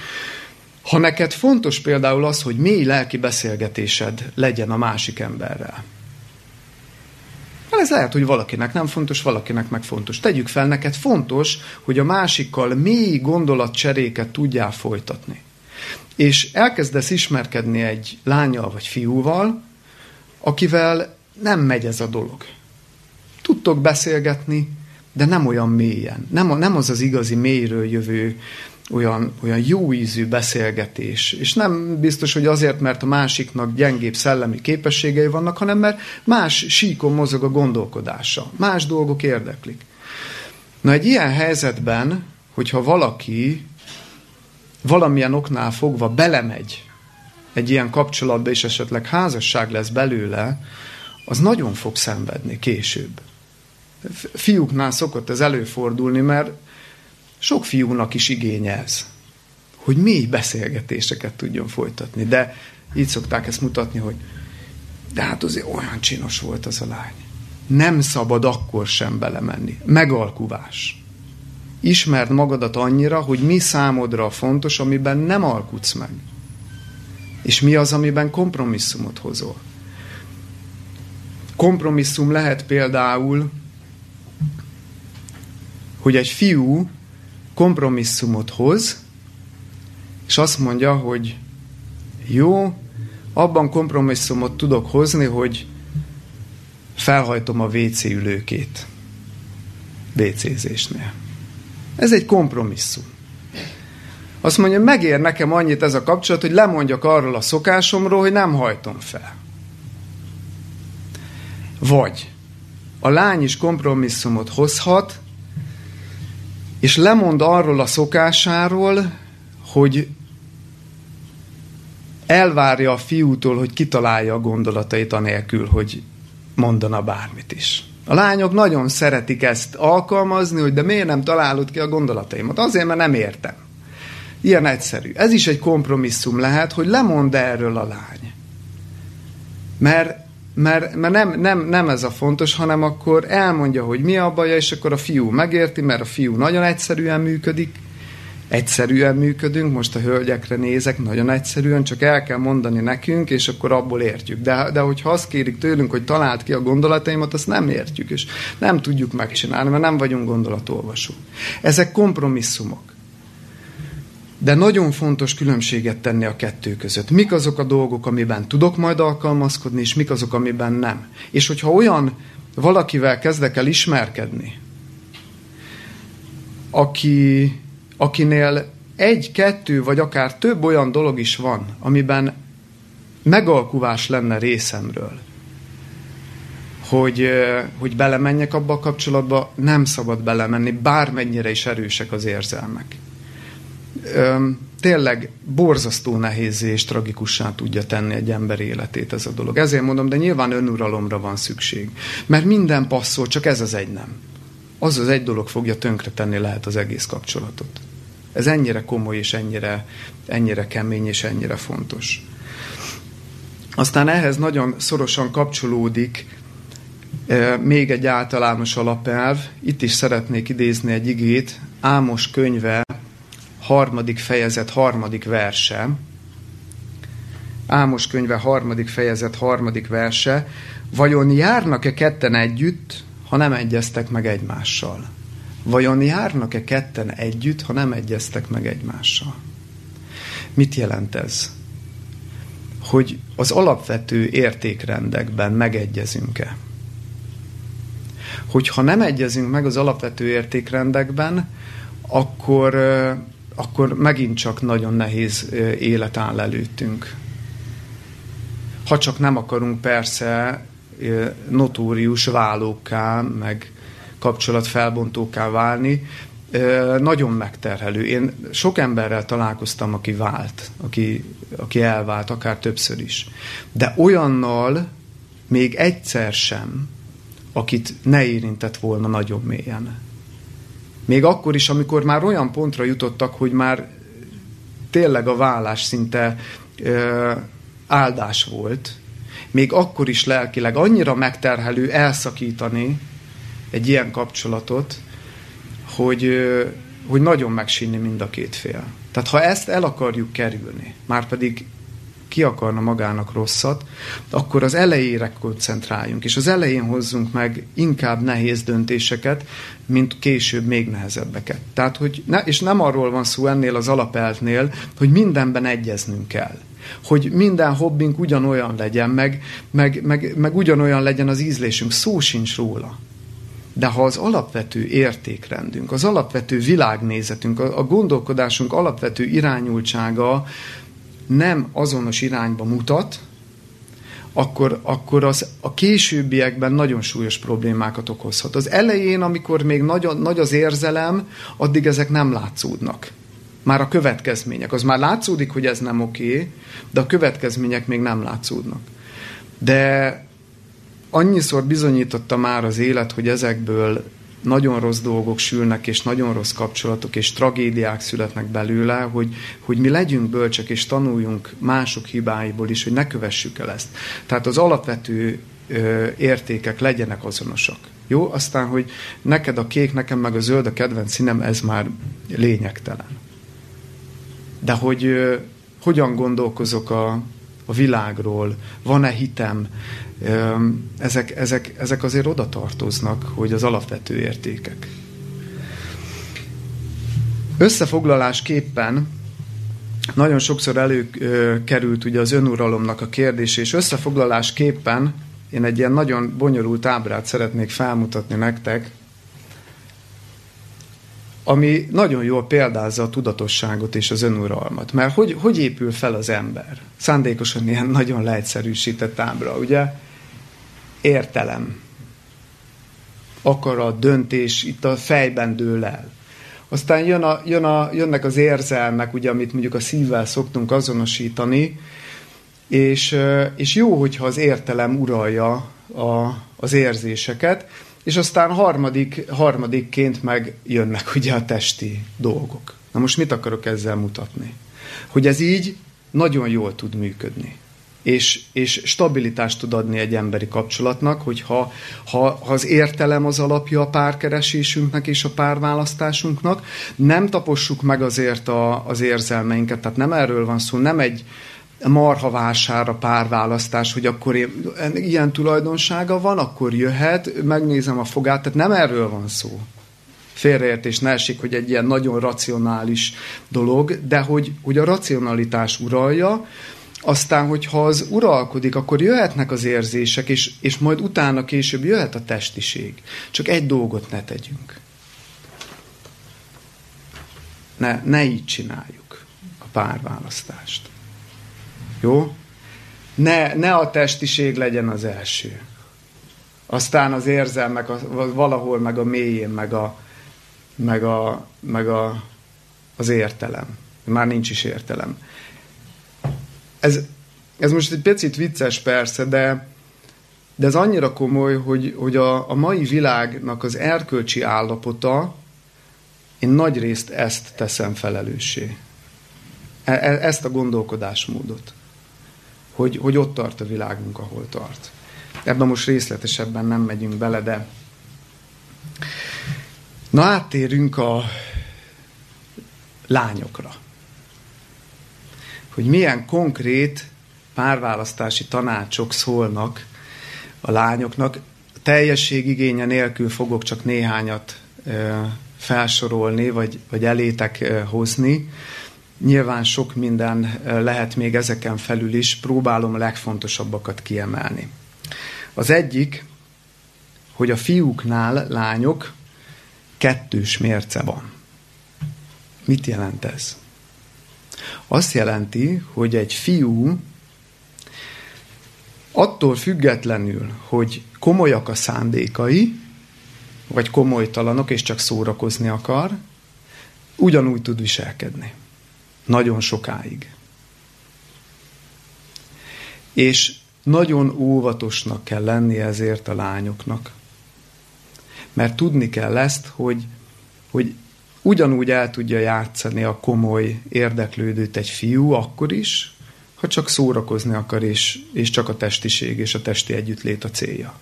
ha neked fontos például az, hogy mély lelki beszélgetésed legyen a másik emberrel, ez lehet, hogy valakinek nem fontos, valakinek meg fontos. Tegyük fel, neked fontos, hogy a másikkal mély gondolatcseréket tudjál folytatni. És elkezdesz ismerkedni egy lányjal vagy fiúval, akivel nem megy ez a dolog. Tudtok beszélgetni, de nem olyan mélyen. Nem, nem az az igazi mélyről jövő olyan, olyan jó ízű beszélgetés. És nem biztos, hogy azért, mert a másiknak gyengébb szellemi képességei vannak, hanem mert más síkon mozog a gondolkodása. Más dolgok érdeklik. Na egy ilyen helyzetben, hogyha valaki valamilyen oknál fogva belemegy egy ilyen kapcsolatba, és esetleg házasság lesz belőle, az nagyon fog szenvedni később. Fiúknál szokott ez előfordulni, mert sok fiúnak is igénye ez, hogy mély beszélgetéseket tudjon folytatni. De így szokták ezt mutatni, hogy de hát azért olyan csinos volt az a lány. Nem szabad akkor sem belemenni. Megalkuvás. Ismerd magadat annyira, hogy mi számodra fontos, amiben nem alkutsz meg. És mi az, amiben kompromisszumot hozol. Kompromisszum lehet például, hogy egy fiú kompromisszumot hoz, és azt mondja, hogy jó, abban kompromisszumot tudok hozni, hogy felhajtom a WC ülőkét WC-zésnél. Ez egy kompromisszum. Azt mondja, megér nekem annyit ez a kapcsolat, hogy lemondjak arról a szokásomról, hogy nem hajtom fel. Vagy a lány is kompromisszumot hozhat, és lemond arról a szokásáról, hogy elvárja a fiútól, hogy kitalálja a gondolatait anélkül, hogy mondana bármit is. A lányok nagyon szeretik ezt alkalmazni, hogy de miért nem találod ki a gondolataimat? Azért, mert nem értem. Ilyen egyszerű. Ez is egy kompromisszum lehet, hogy lemond erről a lány. Mert mert, mert nem, nem, nem ez a fontos, hanem akkor elmondja, hogy mi a baja, és akkor a fiú megérti, mert a fiú nagyon egyszerűen működik, egyszerűen működünk, most a hölgyekre nézek, nagyon egyszerűen, csak el kell mondani nekünk, és akkor abból értjük. De, de hogyha azt kérik tőlünk, hogy talált ki a gondolataimat, azt nem értjük, és nem tudjuk megcsinálni, mert nem vagyunk gondolatolvasó. Ezek kompromisszumok. De nagyon fontos különbséget tenni a kettő között. Mik azok a dolgok, amiben tudok majd alkalmazkodni, és mik azok, amiben nem. És hogyha olyan valakivel kezdek el ismerkedni, aki, akinél egy, kettő, vagy akár több olyan dolog is van, amiben megalkuvás lenne részemről, hogy, hogy belemenjek abba a kapcsolatba, nem szabad belemenni, bármennyire is erősek az érzelmek tényleg borzasztó nehézé és tragikussá tudja tenni egy ember életét ez a dolog. Ezért mondom, de nyilván önuralomra van szükség. Mert minden passzol, csak ez az egy nem. Az az egy dolog fogja tönkretenni lehet az egész kapcsolatot. Ez ennyire komoly és ennyire, ennyire kemény és ennyire fontos. Aztán ehhez nagyon szorosan kapcsolódik még egy általános alapelv. Itt is szeretnék idézni egy igét. Ámos könyve harmadik fejezet, harmadik verse. Ámos könyve harmadik fejezet, harmadik verse. Vajon járnak-e ketten együtt, ha nem egyeztek meg egymással? Vajon járnak-e ketten együtt, ha nem egyeztek meg egymással? Mit jelent ez? Hogy az alapvető értékrendekben megegyezünk-e? Hogyha nem egyezünk meg az alapvető értékrendekben, akkor akkor megint csak nagyon nehéz élet áll előttünk. Ha csak nem akarunk persze notórius válókká, meg kapcsolatfelbontóká válni, nagyon megterhelő. Én sok emberrel találkoztam, aki vált, aki, aki elvált, akár többször is. De olyannal még egyszer sem, akit ne érintett volna nagyon mélyen. Még akkor is, amikor már olyan pontra jutottak, hogy már tényleg a vállás szinte ö, áldás volt, még akkor is lelkileg annyira megterhelő elszakítani egy ilyen kapcsolatot, hogy, hogy nagyon megsínni mind a két fél. Tehát ha ezt el akarjuk kerülni, már pedig ki akarna magának rosszat, akkor az elejére koncentráljunk, és az elején hozzunk meg inkább nehéz döntéseket, mint később még nehezebbeket. Tehát, hogy ne, és nem arról van szó ennél az alapeltnél, hogy mindenben egyeznünk kell hogy minden hobbink ugyanolyan legyen, meg, meg, meg, meg ugyanolyan legyen az ízlésünk. Szó sincs róla. De ha az alapvető értékrendünk, az alapvető világnézetünk, a, a gondolkodásunk alapvető irányultsága nem azonos irányba mutat, akkor, akkor az a későbbiekben nagyon súlyos problémákat okozhat. Az elején, amikor még nagy, nagy az érzelem, addig ezek nem látszódnak. Már a következmények. Az már látszódik, hogy ez nem oké, de a következmények még nem látszódnak. De annyiszor bizonyította már az élet, hogy ezekből nagyon rossz dolgok sülnek, és nagyon rossz kapcsolatok, és tragédiák születnek belőle, hogy, hogy mi legyünk bölcsek, és tanuljunk mások hibáiból is, hogy ne kövessük el ezt. Tehát az alapvető ö, értékek legyenek azonosak. Jó? Aztán, hogy neked a kék, nekem meg a zöld a kedvenc színem, ez már lényegtelen. De hogy ö, hogyan gondolkozok a, a világról, van-e hitem, ezek, ezek, ezek azért oda tartoznak, hogy az alapvető értékek. Összefoglalásképpen nagyon sokszor előkerült ugye az önuralomnak a kérdés, és összefoglalásképpen én egy ilyen nagyon bonyolult ábrát szeretnék felmutatni nektek, ami nagyon jól példázza a tudatosságot és az önuralmat. Mert hogy, hogy épül fel az ember? Szándékosan ilyen nagyon leegyszerűsített ábra, ugye? Értelem, akarat, döntés itt a fejben dől el. Aztán jön a, jön a, jönnek az érzelmek, ugye, amit mondjuk a szívvel szoktunk azonosítani, és, és jó, hogyha az értelem uralja a, az érzéseket, és aztán harmadik, harmadikként meg jönnek ugye a testi dolgok. Na most mit akarok ezzel mutatni? Hogy ez így nagyon jól tud működni és, és stabilitást tud adni egy emberi kapcsolatnak, hogyha ha, ha az értelem az alapja a párkeresésünknek és a párválasztásunknak, nem tapossuk meg azért a, az érzelmeinket, tehát nem erről van szó, nem egy marha vásár a párválasztás, hogy akkor én, ilyen tulajdonsága van, akkor jöhet, megnézem a fogát, tehát nem erről van szó. Félreértés ne esik, hogy egy ilyen nagyon racionális dolog, de hogy, hogy a racionalitás uralja, aztán, hogyha az uralkodik, akkor jöhetnek az érzések, és, és majd utána később jöhet a testiség. Csak egy dolgot ne tegyünk. Ne, ne így csináljuk a párválasztást. Jó? Ne, ne a testiség legyen az első. Aztán az érzelmek a, valahol meg a mélyén, meg, a, meg, a, meg a, az értelem. Már nincs is értelem ez, ez most egy picit vicces persze, de, de ez annyira komoly, hogy, hogy a, a mai világnak az erkölcsi állapota, én nagy részt ezt teszem felelőssé. E, e, ezt a gondolkodásmódot. Hogy, hogy ott tart a világunk, ahol tart. Ebben most részletesebben nem megyünk bele, de na áttérünk a lányokra hogy milyen konkrét párválasztási tanácsok szólnak a lányoknak. Teljesség igénye nélkül fogok csak néhányat felsorolni, vagy, vagy elétek hozni. Nyilván sok minden lehet még ezeken felül is, próbálom a legfontosabbakat kiemelni. Az egyik, hogy a fiúknál lányok kettős mérce van. Mit jelent ez? Azt jelenti, hogy egy fiú attól függetlenül, hogy komolyak a szándékai, vagy komolytalanok, és csak szórakozni akar, ugyanúgy tud viselkedni. Nagyon sokáig. És nagyon óvatosnak kell lenni ezért a lányoknak. Mert tudni kell ezt, hogy hogy ugyanúgy el tudja játszani a komoly érdeklődőt egy fiú akkor is, ha csak szórakozni akar, és, és csak a testiség és a testi együttlét a célja.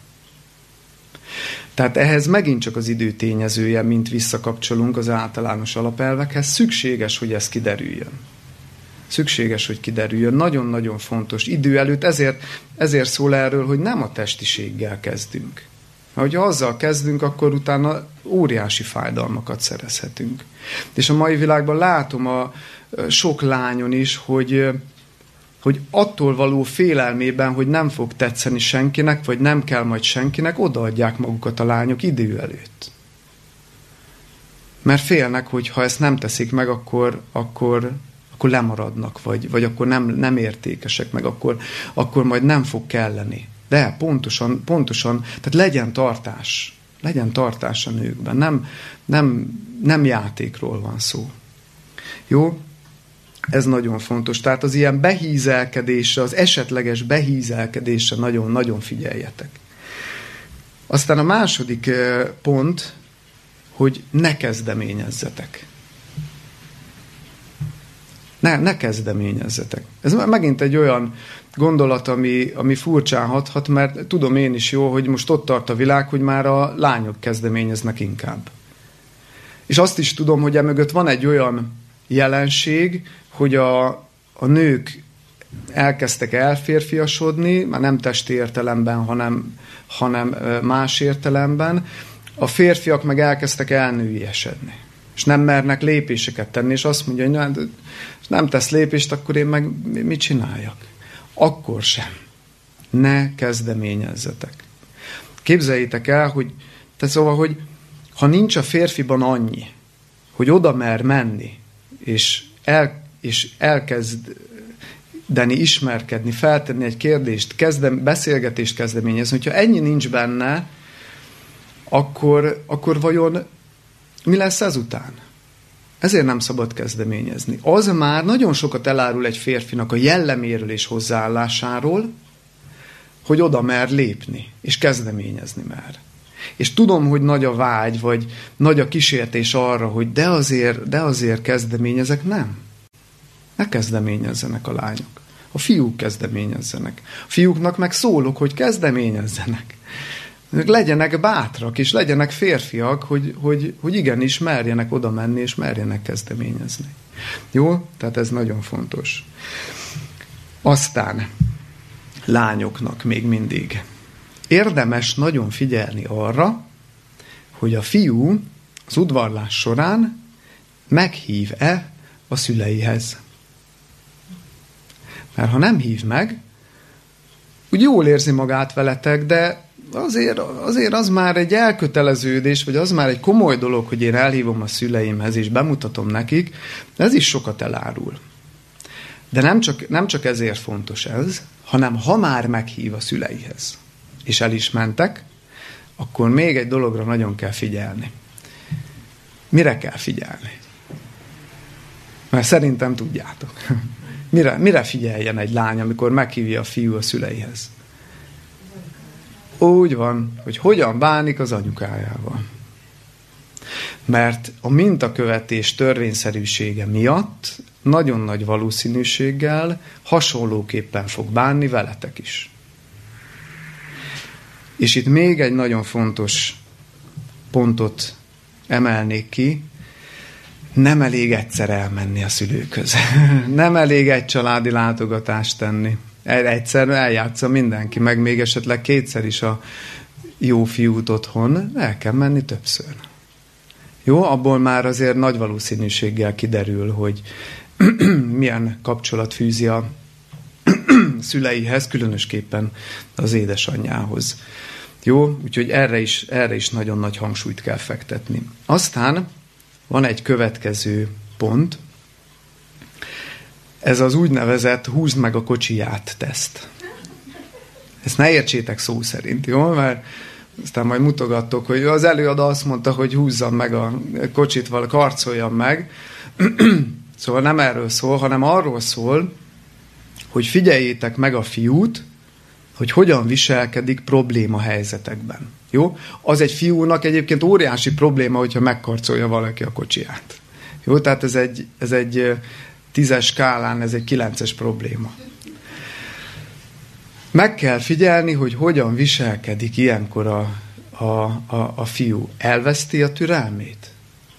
Tehát ehhez megint csak az idő tényezője, mint visszakapcsolunk az általános alapelvekhez, szükséges, hogy ez kiderüljön. Szükséges, hogy kiderüljön. Nagyon-nagyon fontos. Idő előtt ezért, ezért szól erről, hogy nem a testiséggel kezdünk. Mert hogyha azzal kezdünk, akkor utána óriási fájdalmakat szerezhetünk. És a mai világban látom a sok lányon is, hogy hogy attól való félelmében, hogy nem fog tetszeni senkinek, vagy nem kell majd senkinek, odaadják magukat a lányok idő előtt. Mert félnek, hogy ha ezt nem teszik meg, akkor, akkor, akkor lemaradnak, vagy, vagy akkor nem, nem értékesek meg, akkor, akkor majd nem fog kelleni. De pontosan, pontosan, tehát legyen tartás, legyen tartás a nőkben, nem, nem, nem játékról van szó. Jó? Ez nagyon fontos. Tehát az ilyen behízelkedésre, az esetleges behízelkedésre nagyon-nagyon figyeljetek. Aztán a második pont, hogy ne kezdeményezzetek. Ne, ne kezdeményezzetek. Ez megint egy olyan gondolat, ami, ami furcsán hathat, mert tudom én is jó, hogy most ott tart a világ, hogy már a lányok kezdeményeznek inkább. És azt is tudom, hogy emögött van egy olyan jelenség, hogy a, a nők elkezdtek elférfiasodni, már nem testi értelemben, hanem, hanem más értelemben, a férfiak meg elkezdtek elnőiesedni. És nem mernek lépéseket tenni, és azt mondja, hogy nem tesz lépést, akkor én meg mit csináljak? Akkor sem. Ne kezdeményezzetek. Képzeljétek el, hogy te szóval, hogy ha nincs a férfiban annyi, hogy oda mer menni, és el, és elkezdeni ismerkedni, feltenni egy kérdést, kezdem, beszélgetést kezdeményezni, hogyha ennyi nincs benne, akkor, akkor vajon mi lesz ezután? Ezért nem szabad kezdeményezni. Az már nagyon sokat elárul egy férfinak a jelleméről és hozzáállásáról, hogy oda mer lépni, és kezdeményezni mer. És tudom, hogy nagy a vágy, vagy nagy a kísértés arra, hogy de azért, de azért kezdeményezek, nem. Ne kezdeményezzenek a lányok. A fiúk kezdeményezzenek. A fiúknak meg szólok, hogy kezdeményezzenek. Legyenek bátrak, és legyenek férfiak, hogy, hogy, hogy igenis merjenek oda menni, és merjenek kezdeményezni. Jó? Tehát ez nagyon fontos. Aztán lányoknak még mindig. Érdemes nagyon figyelni arra, hogy a fiú az udvarlás során meghív-e a szüleihez. Mert ha nem hív meg, úgy jól érzi magát veletek, de azért, azért az már egy elköteleződés, vagy az már egy komoly dolog, hogy én elhívom a szüleimhez, és bemutatom nekik, ez is sokat elárul. De nem csak, nem csak ezért fontos ez, hanem ha már meghív a szüleihez, és el is mentek, akkor még egy dologra nagyon kell figyelni. Mire kell figyelni? Mert szerintem tudjátok. Mire, mire figyeljen egy lány, amikor meghívja a fiú a szüleihez? Úgy van, hogy hogyan bánik az anyukájával. Mert a mintakövetés törvényszerűsége miatt nagyon nagy valószínűséggel hasonlóképpen fog bánni veletek is. És itt még egy nagyon fontos pontot emelnék ki, nem elég egyszer elmenni a szülőköz. nem elég egy családi látogatást tenni. Egyszer eljátsza mindenki, meg még esetleg kétszer is a jó fiút otthon, el kell menni többször. Jó, abból már azért nagy valószínűséggel kiderül, hogy milyen kapcsolat fűzi a szüleihez, különösképpen az édesanyjához. Jó, úgyhogy erre is, erre is nagyon nagy hangsúlyt kell fektetni. Aztán van egy következő pont, ez az úgynevezett húzd meg a kocsiját teszt. Ezt ne értsétek szó szerint, jó? Mert aztán majd mutogattok, hogy az előadó azt mondta, hogy húzzam meg a kocsit, vagy karcoljam meg. szóval nem erről szól, hanem arról szól, hogy figyeljétek meg a fiút, hogy hogyan viselkedik probléma helyzetekben. Jó? Az egy fiúnak egyébként óriási probléma, hogyha megkarcolja valaki a kocsiját. Jó? Tehát ez egy, ez egy tízes skálán, ez egy kilences probléma. Meg kell figyelni, hogy hogyan viselkedik ilyenkor a, a, a, a fiú. Elveszti a türelmét?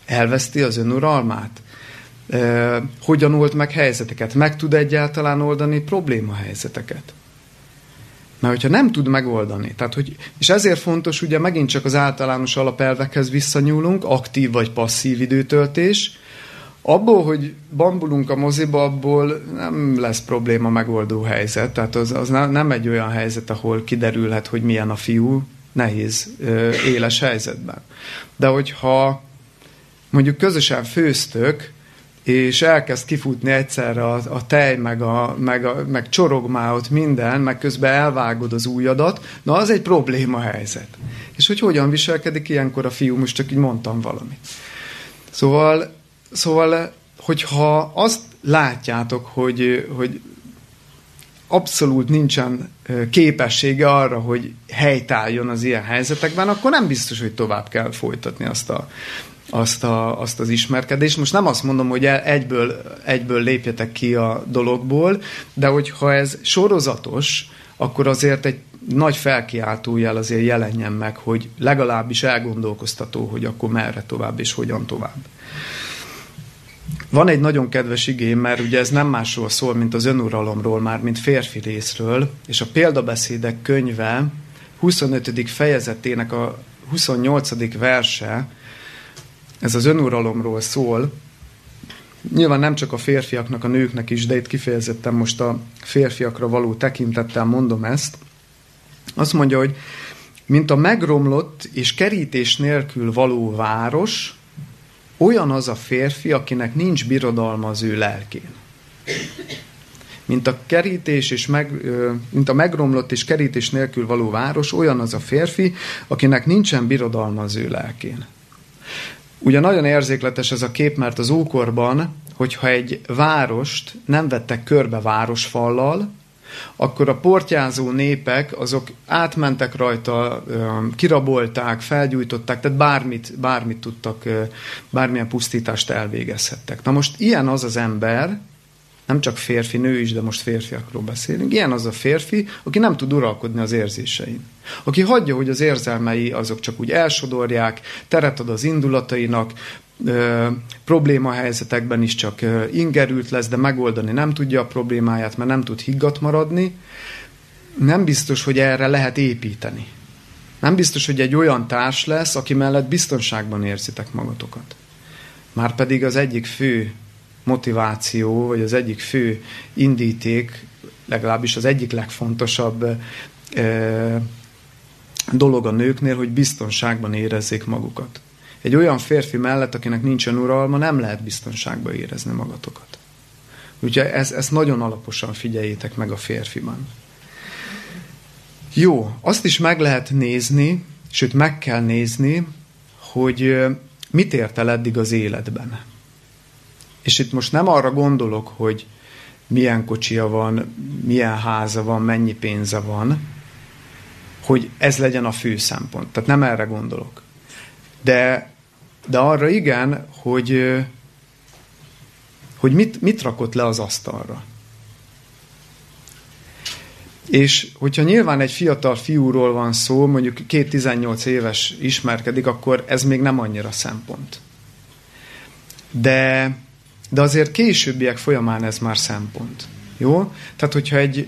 Elveszti az önuralmát? E, hogyan old meg helyzeteket? Meg tud egyáltalán oldani problémahelyzeteket? Mert hogyha nem tud megoldani, tehát hogy, és ezért fontos, ugye megint csak az általános alapelvekhez visszanyúlunk, aktív vagy passzív időtöltés, abból, hogy bambulunk a moziba, abból nem lesz probléma megoldó helyzet, tehát az, az nem egy olyan helyzet, ahol kiderülhet, hogy milyen a fiú, nehéz, éles helyzetben. De hogyha mondjuk közösen főztök, és elkezd kifutni egyszerre a, a tej, meg, a, meg, a, meg csorog már ott minden, meg közben elvágod az újadat, na az egy probléma helyzet. És hogy hogyan viselkedik ilyenkor a fiú, most csak így mondtam valamit. Szóval, szóval hogyha azt látjátok, hogy, hogy abszolút nincsen képessége arra, hogy helytálljon az ilyen helyzetekben, akkor nem biztos, hogy tovább kell folytatni azt a, azt, a, azt az ismerkedést. Most nem azt mondom, hogy egyből, egyből lépjetek ki a dologból, de hogyha ez sorozatos, akkor azért egy nagy felkiáltójel azért jelenjen meg, hogy legalábbis elgondolkoztató, hogy akkor merre tovább és hogyan tovább. Van egy nagyon kedves igém, mert ugye ez nem másról szól, mint az önuralomról már, mint férfi részről, és a példabeszédek könyve 25. fejezetének a 28. verse ez az önuralomról szól. Nyilván nem csak a férfiaknak, a nőknek is, de itt kifejezetten most a férfiakra való tekintettel mondom ezt. Azt mondja, hogy mint a megromlott és kerítés nélkül való város, olyan az a férfi, akinek nincs birodalma az ő lelkén. Mint a kerítés és meg, mint a megromlott és kerítés nélkül való város, olyan az a férfi, akinek nincsen birodalma az ő lelkén. Ugye nagyon érzékletes ez a kép, mert az ókorban, hogyha egy várost nem vettek körbe városfallal, akkor a portyázó népek azok átmentek rajta, kirabolták, felgyújtották, tehát bármit, bármit tudtak, bármilyen pusztítást elvégezhettek. Na most ilyen az az ember, nem csak férfi, nő is, de most férfiakról beszélünk. Ilyen az a férfi, aki nem tud uralkodni az érzésein. Aki hagyja, hogy az érzelmei azok csak úgy elsodorják, teret ad az indulatainak, probléma helyzetekben is csak ingerült lesz, de megoldani nem tudja a problémáját, mert nem tud higgadt maradni. Nem biztos, hogy erre lehet építeni. Nem biztos, hogy egy olyan társ lesz, aki mellett biztonságban érzitek magatokat. Márpedig az egyik fő motiváció, vagy az egyik fő indíték, legalábbis az egyik legfontosabb dolog a nőknél, hogy biztonságban érezzék magukat. Egy olyan férfi mellett, akinek nincsen uralma, nem lehet biztonságban érezni magatokat. Úgyhogy ezt, ezt nagyon alaposan figyeljétek meg a férfiban. Jó, azt is meg lehet nézni, sőt meg kell nézni, hogy mit ért eddig az életben. És itt most nem arra gondolok, hogy milyen kocsia van, milyen háza van, mennyi pénze van, hogy ez legyen a fő szempont. Tehát nem erre gondolok. De, de arra igen, hogy, hogy mit, mit rakott le az asztalra. És hogyha nyilván egy fiatal fiúról van szó, mondjuk két 18 éves ismerkedik, akkor ez még nem annyira szempont. De de azért későbbiek folyamán ez már szempont. Jó? Tehát, hogyha egy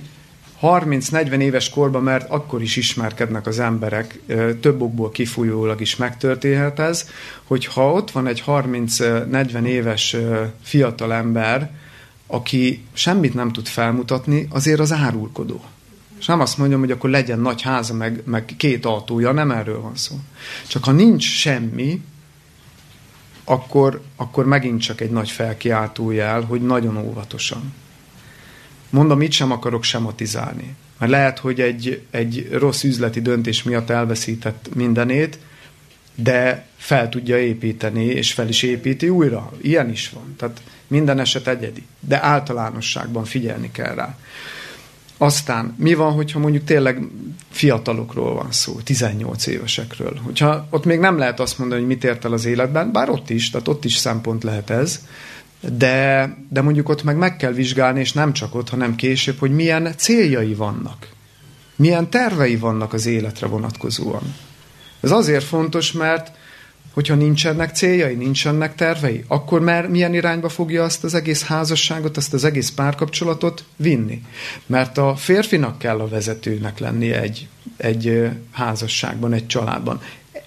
30-40 éves korban, mert akkor is ismerkednek az emberek, több okból kifolyólag is megtörténhet ez, hogyha ott van egy 30-40 éves fiatal ember, aki semmit nem tud felmutatni, azért az árulkodó. És nem azt mondjam, hogy akkor legyen nagy háza, meg, meg két autója, nem erről van szó. Csak ha nincs semmi, akkor, akkor megint csak egy nagy felkiáltójel, hogy nagyon óvatosan. Mondom, itt sem akarok sematizálni. Mert lehet, hogy egy, egy rossz üzleti döntés miatt elveszített mindenét, de fel tudja építeni, és fel is építi újra. Ilyen is van. Tehát minden eset egyedi. De általánosságban figyelni kell rá. Aztán mi van, hogyha mondjuk tényleg fiatalokról van szó, 18 évesekről. Hogyha ott még nem lehet azt mondani, hogy mit ért el az életben, bár ott is, tehát ott is szempont lehet ez, de, de mondjuk ott meg meg kell vizsgálni, és nem csak ott, hanem később, hogy milyen céljai vannak. Milyen tervei vannak az életre vonatkozóan. Ez azért fontos, mert hogyha nincsenek céljai, nincsenek tervei, akkor már milyen irányba fogja azt az egész házasságot, azt az egész párkapcsolatot vinni. Mert a férfinak kell a vezetőnek lennie egy, egy házasságban, egy családban.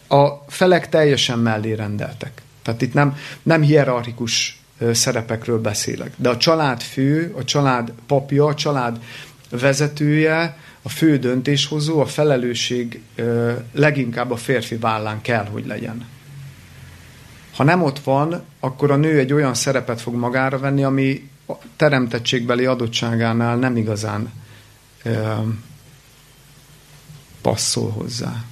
A felek teljesen mellé rendeltek. Tehát itt nem, nem hierarchikus szerepekről beszélek. De a család fő, a család papja, a család vezetője, a fő döntéshozó, a felelősség leginkább a férfi vállán kell, hogy legyen. Ha nem ott van, akkor a nő egy olyan szerepet fog magára venni, ami a teremtettségbeli adottságánál nem igazán passzol hozzá.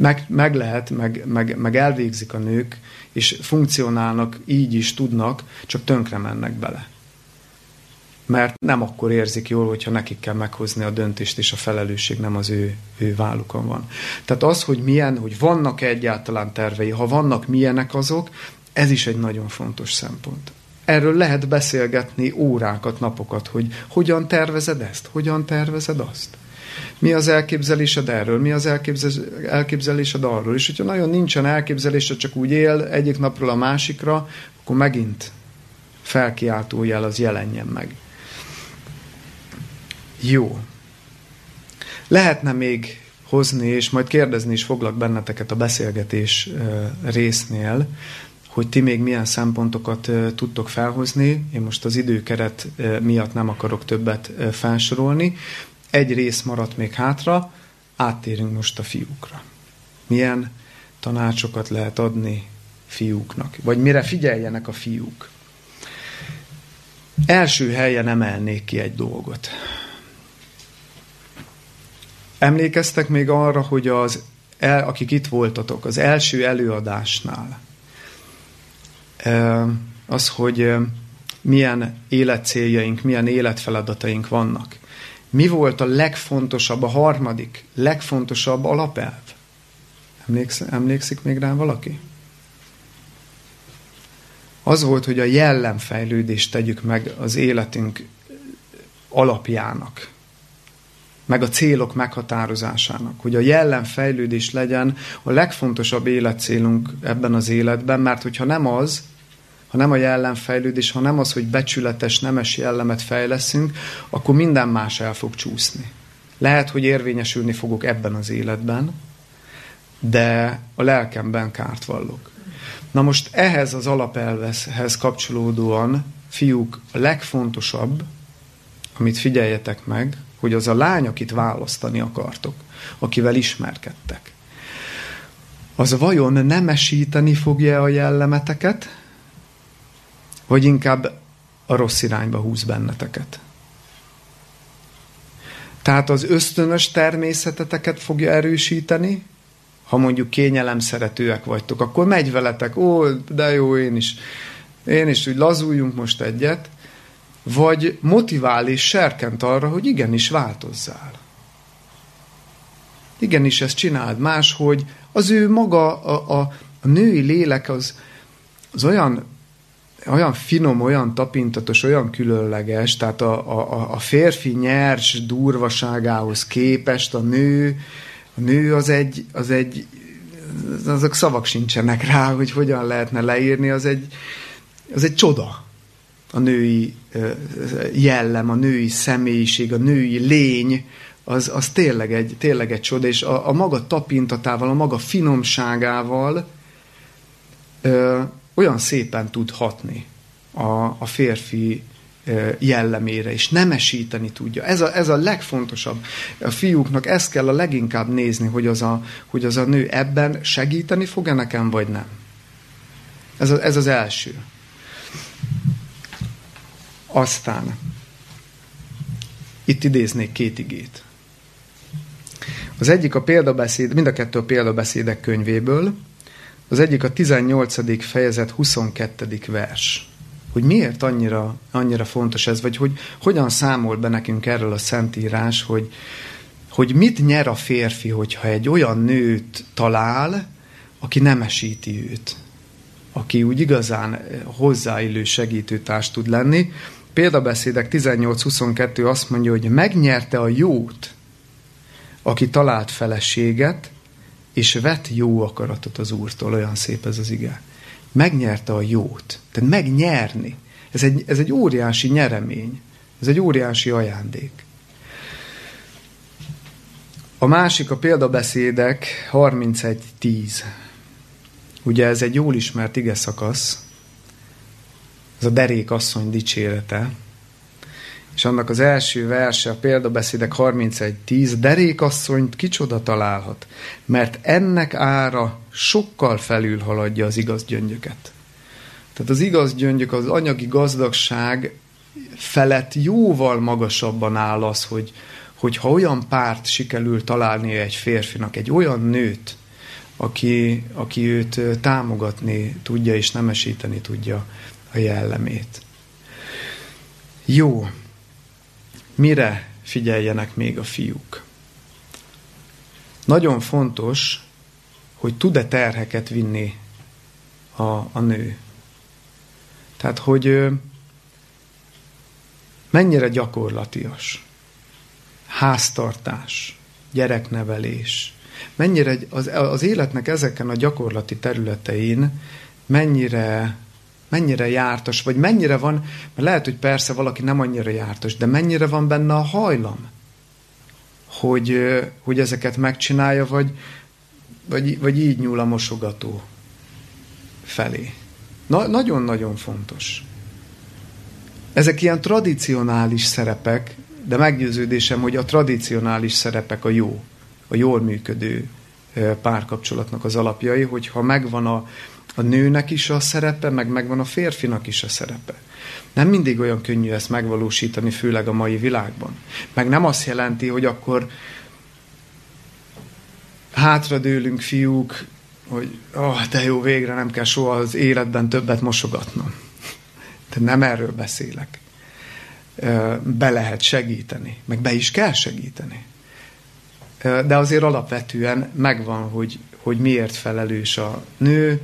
Meg, meg lehet, meg, meg, meg elvégzik a nők, és funkcionálnak, így is tudnak, csak tönkre mennek bele. Mert nem akkor érzik jól, hogyha nekik kell meghozni a döntést, és a felelősség nem az ő, ő vállukon van. Tehát az, hogy milyen, hogy vannak -e egyáltalán tervei, ha vannak, milyenek azok, ez is egy nagyon fontos szempont. Erről lehet beszélgetni órákat, napokat, hogy hogyan tervezed ezt, hogyan tervezed azt. Mi az elképzelésed erről? Mi az elképzelésed arról? És hogyha nagyon nincsen elképzelése, csak úgy él egyik napról a másikra, akkor megint felkiáltó jel az jelenjen meg. Jó. Lehetne még hozni, és majd kérdezni is foglak benneteket a beszélgetés résznél, hogy ti még milyen szempontokat tudtok felhozni. Én most az időkeret miatt nem akarok többet felsorolni, egy rész maradt még hátra, áttérünk most a fiúkra. Milyen tanácsokat lehet adni fiúknak? Vagy mire figyeljenek a fiúk? Első helyen emelnék ki egy dolgot. Emlékeztek még arra, hogy az, el, akik itt voltatok, az első előadásnál, az, hogy milyen életcéljaink, milyen életfeladataink vannak. Mi volt a legfontosabb, a harmadik, legfontosabb alapelv? Emléksz, emlékszik még rá valaki? Az volt, hogy a jellemfejlődést tegyük meg az életünk alapjának, meg a célok meghatározásának, hogy a jellemfejlődés legyen a legfontosabb életcélunk ebben az életben, mert hogyha nem az, ha nem a jellemfejlődés, ha nem az, hogy becsületes, nemes jellemet fejleszünk, akkor minden más el fog csúszni. Lehet, hogy érvényesülni fogok ebben az életben, de a lelkemben kárt vallok. Na most ehhez az alapelveshez kapcsolódóan, fiúk, a legfontosabb, amit figyeljetek meg, hogy az a lány, akit választani akartok, akivel ismerkedtek, az vajon nemesíteni fogja a jellemeteket, vagy inkább a rossz irányba húz benneteket. Tehát az ösztönös természeteteket fogja erősíteni, ha mondjuk kényelem szeretőek vagytok, akkor megy veletek, ó, de jó, én is, én is úgy lazuljunk most egyet, vagy motivál és serkent arra, hogy igenis változzál. Igenis ezt csináld máshogy. Az ő maga, a, a, a női lélek az, az olyan olyan finom, olyan tapintatos, olyan különleges, tehát a, a, a férfi nyers durvaságához képest a nő, a nő az egy, az egy azok szavak sincsenek rá, hogy hogyan lehetne leírni, az egy, az egy csoda. A női jellem, a női személyiség, a női lény, az, az tényleg, egy, tényleg egy csoda, és a, a maga tapintatával, a maga finomságával olyan szépen tud hatni a, a férfi jellemére, és nemesíteni tudja. Ez a, ez a legfontosabb. A fiúknak ezt kell a leginkább nézni, hogy az a, hogy az a nő ebben segíteni fog-e nekem, vagy nem. Ez, a, ez az első. Aztán itt idéznék két igét. Az egyik a példabeszéd, mind a kettő a példabeszédek könyvéből, az egyik a 18. fejezet 22. vers. hogy miért annyira, annyira fontos ez, vagy hogy hogyan számol be nekünk erről a Szentírás, hogy, hogy mit nyer a férfi, hogyha egy olyan nőt talál, aki nemesíti őt, aki úgy igazán hozzáillő segítőtárs tud lenni. Példabeszédek 18-22 azt mondja, hogy megnyerte a jót, aki talált feleséget, és vett jó akaratot az Úrtól, olyan szép ez az ige. Megnyerte a jót. Tehát megnyerni. Ez egy, ez egy óriási nyeremény. Ez egy óriási ajándék. A másik a példabeszédek 31.10. Ugye ez egy jól ismert ige szakasz, ez a derék asszony dicsérete, és annak az első verse, a példabeszédek 31.10, derékasszonyt kicsoda találhat, mert ennek ára sokkal felül haladja az igaz gyöngyöket. Tehát az igaz gyöngyök, az anyagi gazdagság felett jóval magasabban áll az, hogy, hogy ha olyan párt sikerül találnia egy férfinak, egy olyan nőt, aki, aki őt támogatni tudja és nemesíteni tudja a jellemét. Jó, mire figyeljenek még a fiúk? Nagyon fontos, hogy tud-e terheket vinni a, a nő. Tehát, hogy mennyire gyakorlatias. Háztartás, gyereknevelés. Mennyire az, az életnek ezeken a gyakorlati területein mennyire mennyire jártas, vagy mennyire van, mert lehet, hogy persze valaki nem annyira jártas, de mennyire van benne a hajlam, hogy, hogy ezeket megcsinálja, vagy, vagy, vagy így nyúl a mosogató felé. Na, nagyon-nagyon fontos. Ezek ilyen tradicionális szerepek, de meggyőződésem, hogy a tradicionális szerepek a jó, a jól működő párkapcsolatnak az alapjai, hogyha megvan a, a nőnek is a szerepe, meg megvan a férfinak is a szerepe. Nem mindig olyan könnyű ezt megvalósítani, főleg a mai világban. Meg nem azt jelenti, hogy akkor hátradőlünk fiúk, hogy oh, de jó, végre nem kell soha az életben többet mosogatnom. De nem erről beszélek. Be lehet segíteni, meg be is kell segíteni. De azért alapvetően megvan, hogy, hogy miért felelős a nő,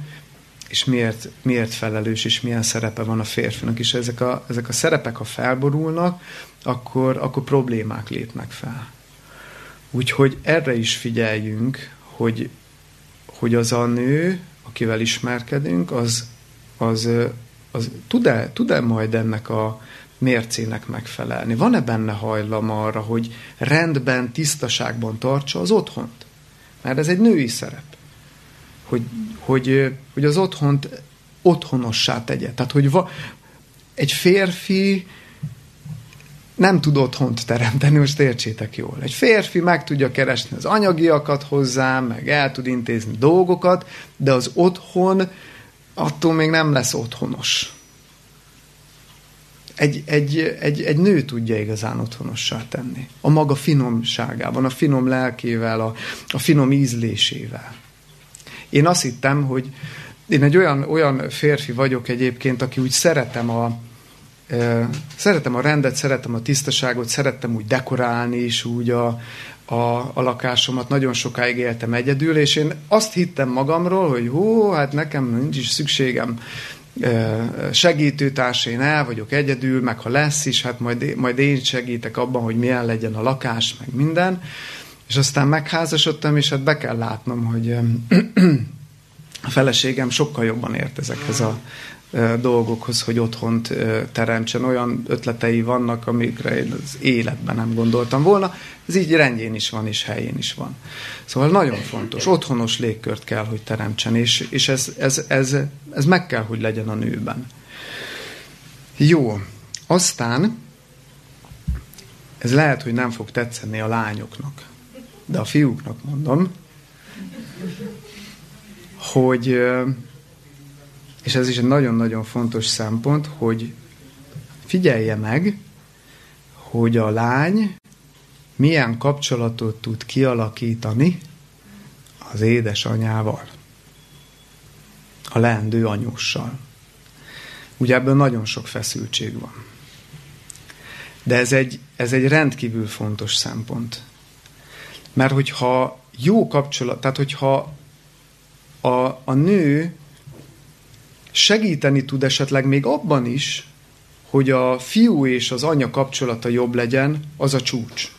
és miért, miért felelős, és milyen szerepe van a férfinak. És ezek a, ezek a szerepek, ha felborulnak, akkor, akkor problémák lépnek fel. Úgyhogy erre is figyeljünk, hogy, hogy az a nő, akivel ismerkedünk, az, az, az tud-e, tud-e majd ennek a mércének megfelelni? Van-e benne hajlam arra, hogy rendben, tisztaságban tartsa az otthont? Mert ez egy női szerep hogy, hogy, hogy az otthont otthonossá tegye. Tehát, hogy va, egy férfi nem tud otthont teremteni, most értsétek jól. Egy férfi meg tudja keresni az anyagiakat hozzá, meg el tud intézni dolgokat, de az otthon attól még nem lesz otthonos. Egy, egy, egy, egy nő tudja igazán otthonossá tenni. A maga finomságában, a finom lelkével, a, a finom ízlésével. Én azt hittem, hogy én egy olyan, olyan férfi vagyok egyébként, aki úgy szeretem a, szeretem a rendet, szeretem a tisztaságot, szerettem úgy dekorálni is úgy a, a, a lakásomat. Nagyon sokáig éltem egyedül, és én azt hittem magamról, hogy hú, hát nekem nincs is szükségem segítőtárs, én el vagyok egyedül, meg ha lesz is, hát majd, majd én segítek abban, hogy milyen legyen a lakás, meg minden. És aztán megházasodtam, és hát be kell látnom, hogy a feleségem sokkal jobban ért ezekhez a dolgokhoz, hogy otthont teremtsen. Olyan ötletei vannak, amikre én az életben nem gondoltam volna. Ez így rendjén is van, és helyén is van. Szóval nagyon fontos. Otthonos légkört kell, hogy teremtsen, és, és ez, ez, ez, ez meg kell, hogy legyen a nőben. Jó. Aztán ez lehet, hogy nem fog tetszeni a lányoknak de a fiúknak mondom, hogy, és ez is egy nagyon-nagyon fontos szempont, hogy figyelje meg, hogy a lány milyen kapcsolatot tud kialakítani az édesanyával, a leendő anyussal. Ugye ebből nagyon sok feszültség van. De ez egy, ez egy rendkívül fontos szempont. Mert hogyha jó kapcsolat, tehát hogyha a, a nő segíteni tud esetleg még abban is, hogy a fiú és az anya kapcsolata jobb legyen, az a csúcs.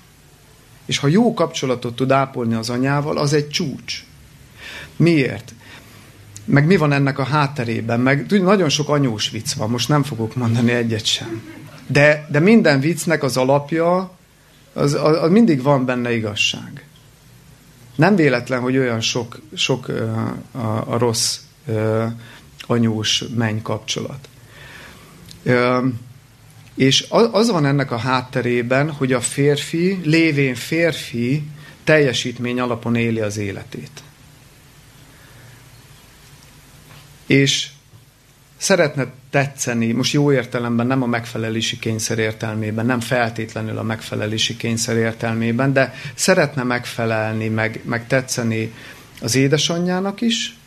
És ha jó kapcsolatot tud ápolni az anyával, az egy csúcs. Miért? Meg mi van ennek a hátterében? Meg nagyon sok anyós vicc van, most nem fogok mondani egyet sem. De, de minden viccnek az alapja, az, az, az mindig van benne igazság. Nem véletlen, hogy olyan sok, sok a, a, rossz anyós menny kapcsolat. És az van ennek a hátterében, hogy a férfi, lévén férfi, teljesítmény alapon éli az életét. És szeretne tetszeni, most jó értelemben, nem a megfelelési kényszer értelmében, nem feltétlenül a megfelelési kényszer értelmében, de szeretne megfelelni, meg, meg tetszeni az édesanyjának is,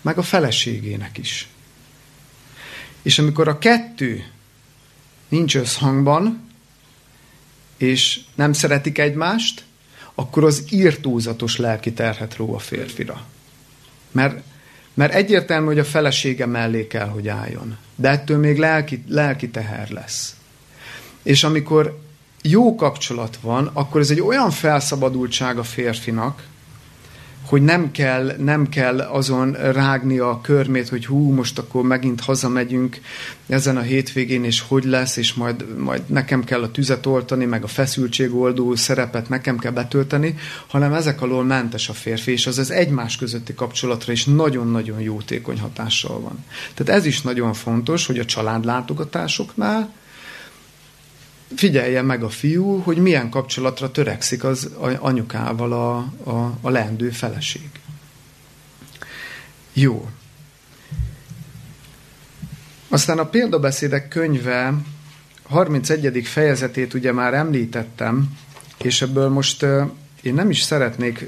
meg a feleségének is. És amikor a kettő nincs összhangban, és nem szeretik egymást, akkor az írtózatos lelki terhet ró a férfira. Mert, mert egyértelmű, hogy a felesége mellé kell, hogy álljon. De ettől még lelki, lelki teher lesz. És amikor jó kapcsolat van, akkor ez egy olyan felszabadultság a férfinak, hogy nem kell, nem kell azon rágni a körmét, hogy hú, most akkor megint hazamegyünk ezen a hétvégén, és hogy lesz, és majd, majd nekem kell a tüzet oltani, meg a feszültségoldó szerepet nekem kell betölteni, hanem ezek alól mentes a férfi, és az az egymás közötti kapcsolatra is nagyon-nagyon jótékony hatással van. Tehát ez is nagyon fontos, hogy a családlátogatásoknál, figyelje meg a fiú, hogy milyen kapcsolatra törekszik az anyukával a, a, a leendő feleség. Jó. Aztán a példabeszédek könyve 31. fejezetét ugye már említettem, és ebből most én nem is szeretnék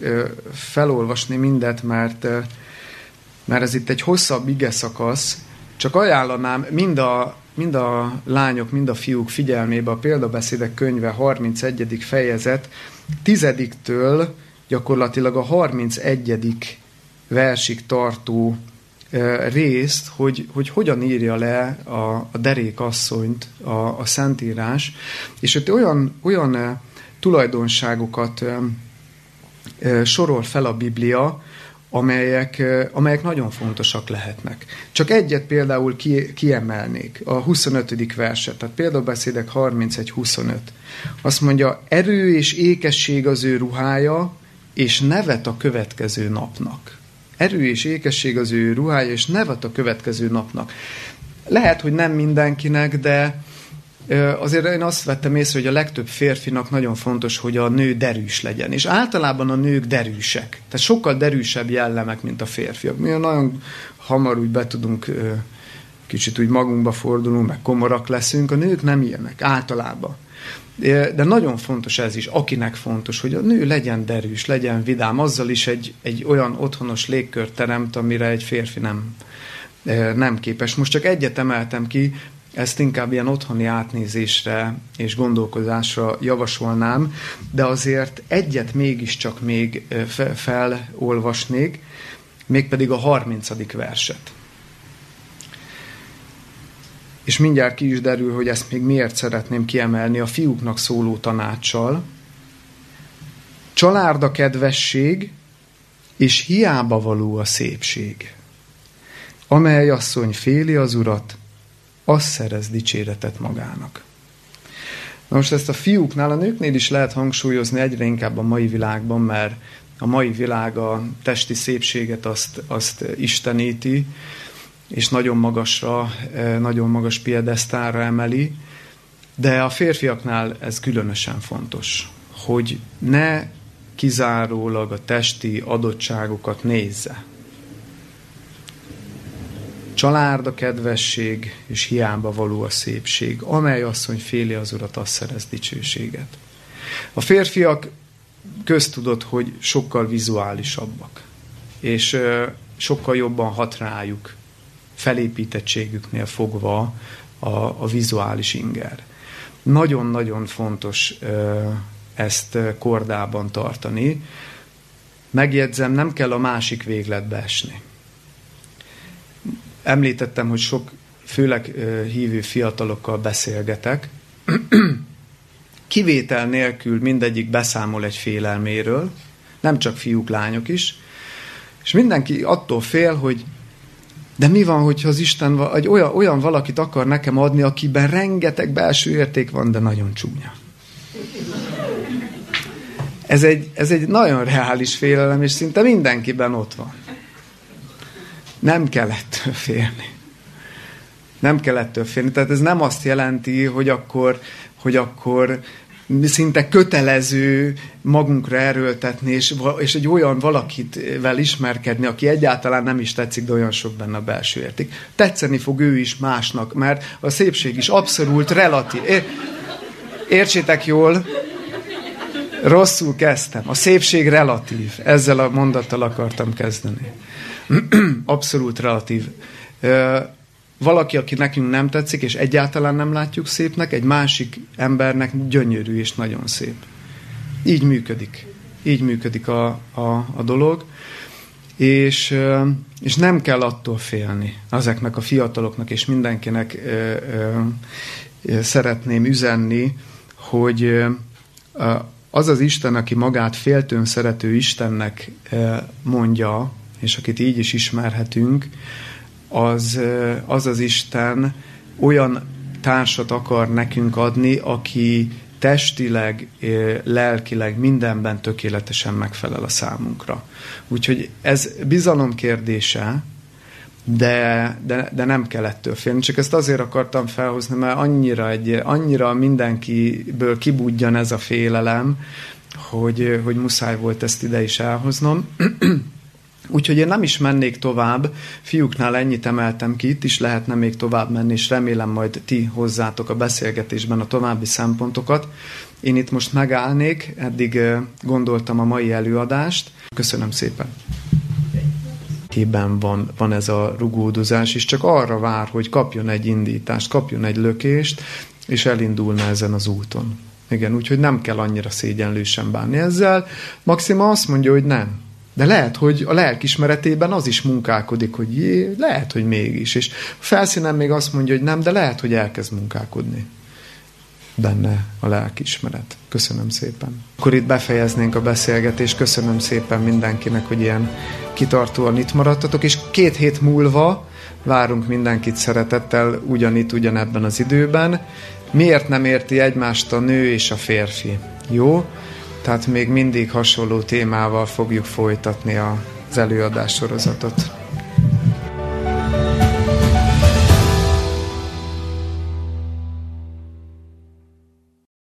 felolvasni mindet, mert, mert ez itt egy hosszabb ige szakasz, csak ajánlanám mind a mind a lányok, mind a fiúk figyelmébe a példabeszédek könyve 31. fejezet, tizediktől gyakorlatilag a 31. versig tartó részt, hogy, hogy hogyan írja le a, a derékasszonyt a, a Szentírás, és ott olyan, olyan tulajdonságokat sorol fel a Biblia, amelyek, amelyek nagyon fontosak lehetnek. Csak egyet például ki, kiemelnék, a 25. verset, tehát például beszédek 31-25. Azt mondja, erő és ékesség az ő ruhája, és nevet a következő napnak. Erő és ékesség az ő ruhája, és nevet a következő napnak. Lehet, hogy nem mindenkinek, de azért én azt vettem észre, hogy a legtöbb férfinak nagyon fontos, hogy a nő derűs legyen. És általában a nők derűsek. Tehát sokkal derűsebb jellemek, mint a férfiak. Mi nagyon hamar úgy be tudunk kicsit úgy magunkba fordulunk, meg komorak leszünk. A nők nem ilyenek, általában. De nagyon fontos ez is, akinek fontos, hogy a nő legyen derűs, legyen vidám, azzal is egy, egy olyan otthonos légkört teremt, amire egy férfi nem, nem képes. Most csak egyet emeltem ki, ezt inkább ilyen otthoni átnézésre és gondolkozásra javasolnám, de azért egyet mégiscsak még felolvasnék, mégpedig a 30. verset. És mindjárt ki is derül, hogy ezt még miért szeretném kiemelni a fiúknak szóló tanácssal. Család a kedvesség, és hiába való a szépség. Amely asszony féli az urat, az szerez dicséretet magának. Na most ezt a fiúknál, a nőknél is lehet hangsúlyozni egyre inkább a mai világban, mert a mai világ a testi szépséget azt, azt isteníti, és nagyon magasra, eh, nagyon magas piedesztára emeli, de a férfiaknál ez különösen fontos, hogy ne kizárólag a testi adottságokat nézze, Család a kedvesség, és hiába való a szépség. Amely asszony féli az urat, az szerez dicsőséget. A férfiak köztudott, hogy sokkal vizuálisabbak, és sokkal jobban hat rájuk felépítettségüknél fogva a, a vizuális inger. Nagyon-nagyon fontos ezt kordában tartani. Megjegyzem, nem kell a másik végletbe esni. Említettem, hogy sok, főleg hívő fiatalokkal beszélgetek. Kivétel nélkül mindegyik beszámol egy félelméről, nem csak fiúk, lányok is, és mindenki attól fél, hogy de mi van, hogyha az Isten egy olyan, olyan valakit akar nekem adni, akiben rengeteg belső érték van, de nagyon csúnya. Ez egy, ez egy nagyon reális félelem, és szinte mindenkiben ott van. Nem kellett félni. Nem kellett félni. Tehát ez nem azt jelenti, hogy akkor, hogy akkor szinte kötelező magunkra erőltetni, és, és egy olyan valakitvel ismerkedni, aki egyáltalán nem is tetszik, de olyan sok benne a belső érték. Tetszeni fog ő is másnak, mert a szépség is abszolút relatív. Értsétek jól, rosszul kezdtem. A szépség relatív. Ezzel a mondattal akartam kezdeni. abszolút relatív valaki, aki nekünk nem tetszik, és egyáltalán nem látjuk szépnek, egy másik embernek gyönyörű és nagyon szép. Így működik. Így működik a, a, a dolog. És, és nem kell attól félni ezeknek a fiataloknak és mindenkinek ö, ö, szeretném üzenni, hogy az az Isten, aki magát féltőn szerető Istennek mondja, és akit így is ismerhetünk, az, az az Isten olyan társat akar nekünk adni, aki testileg, lelkileg mindenben tökéletesen megfelel a számunkra. Úgyhogy ez bizalom kérdése, de, de, de nem kell ettől félni. Csak ezt azért akartam felhozni, mert annyira, egy, annyira mindenkiből kibudjan ez a félelem, hogy, hogy muszáj volt ezt ide is elhoznom. Úgyhogy én nem is mennék tovább, fiúknál ennyit emeltem ki, itt is lehetne még tovább menni, és remélem majd ti hozzátok a beszélgetésben a további szempontokat. Én itt most megállnék, eddig gondoltam a mai előadást. Köszönöm szépen! Hében van, van ez a rugódozás, és csak arra vár, hogy kapjon egy indítást, kapjon egy lökést, és elindulna ezen az úton. Igen, úgyhogy nem kell annyira szégyenlősen bánni ezzel. Maxima azt mondja, hogy nem, de lehet, hogy a lelkismeretében az is munkálkodik, hogy jé, lehet, hogy mégis. És felszínen még azt mondja, hogy nem, de lehet, hogy elkezd munkálkodni benne a lelkismeret. Köszönöm szépen. Akkor itt befejeznénk a beszélgetést. Köszönöm szépen mindenkinek, hogy ilyen kitartóan itt maradtatok, és két hét múlva várunk mindenkit szeretettel ugyanitt, ugyanebben az időben. Miért nem érti egymást a nő és a férfi? Jó? Tehát még mindig hasonló témával fogjuk folytatni az előadás sorozatot.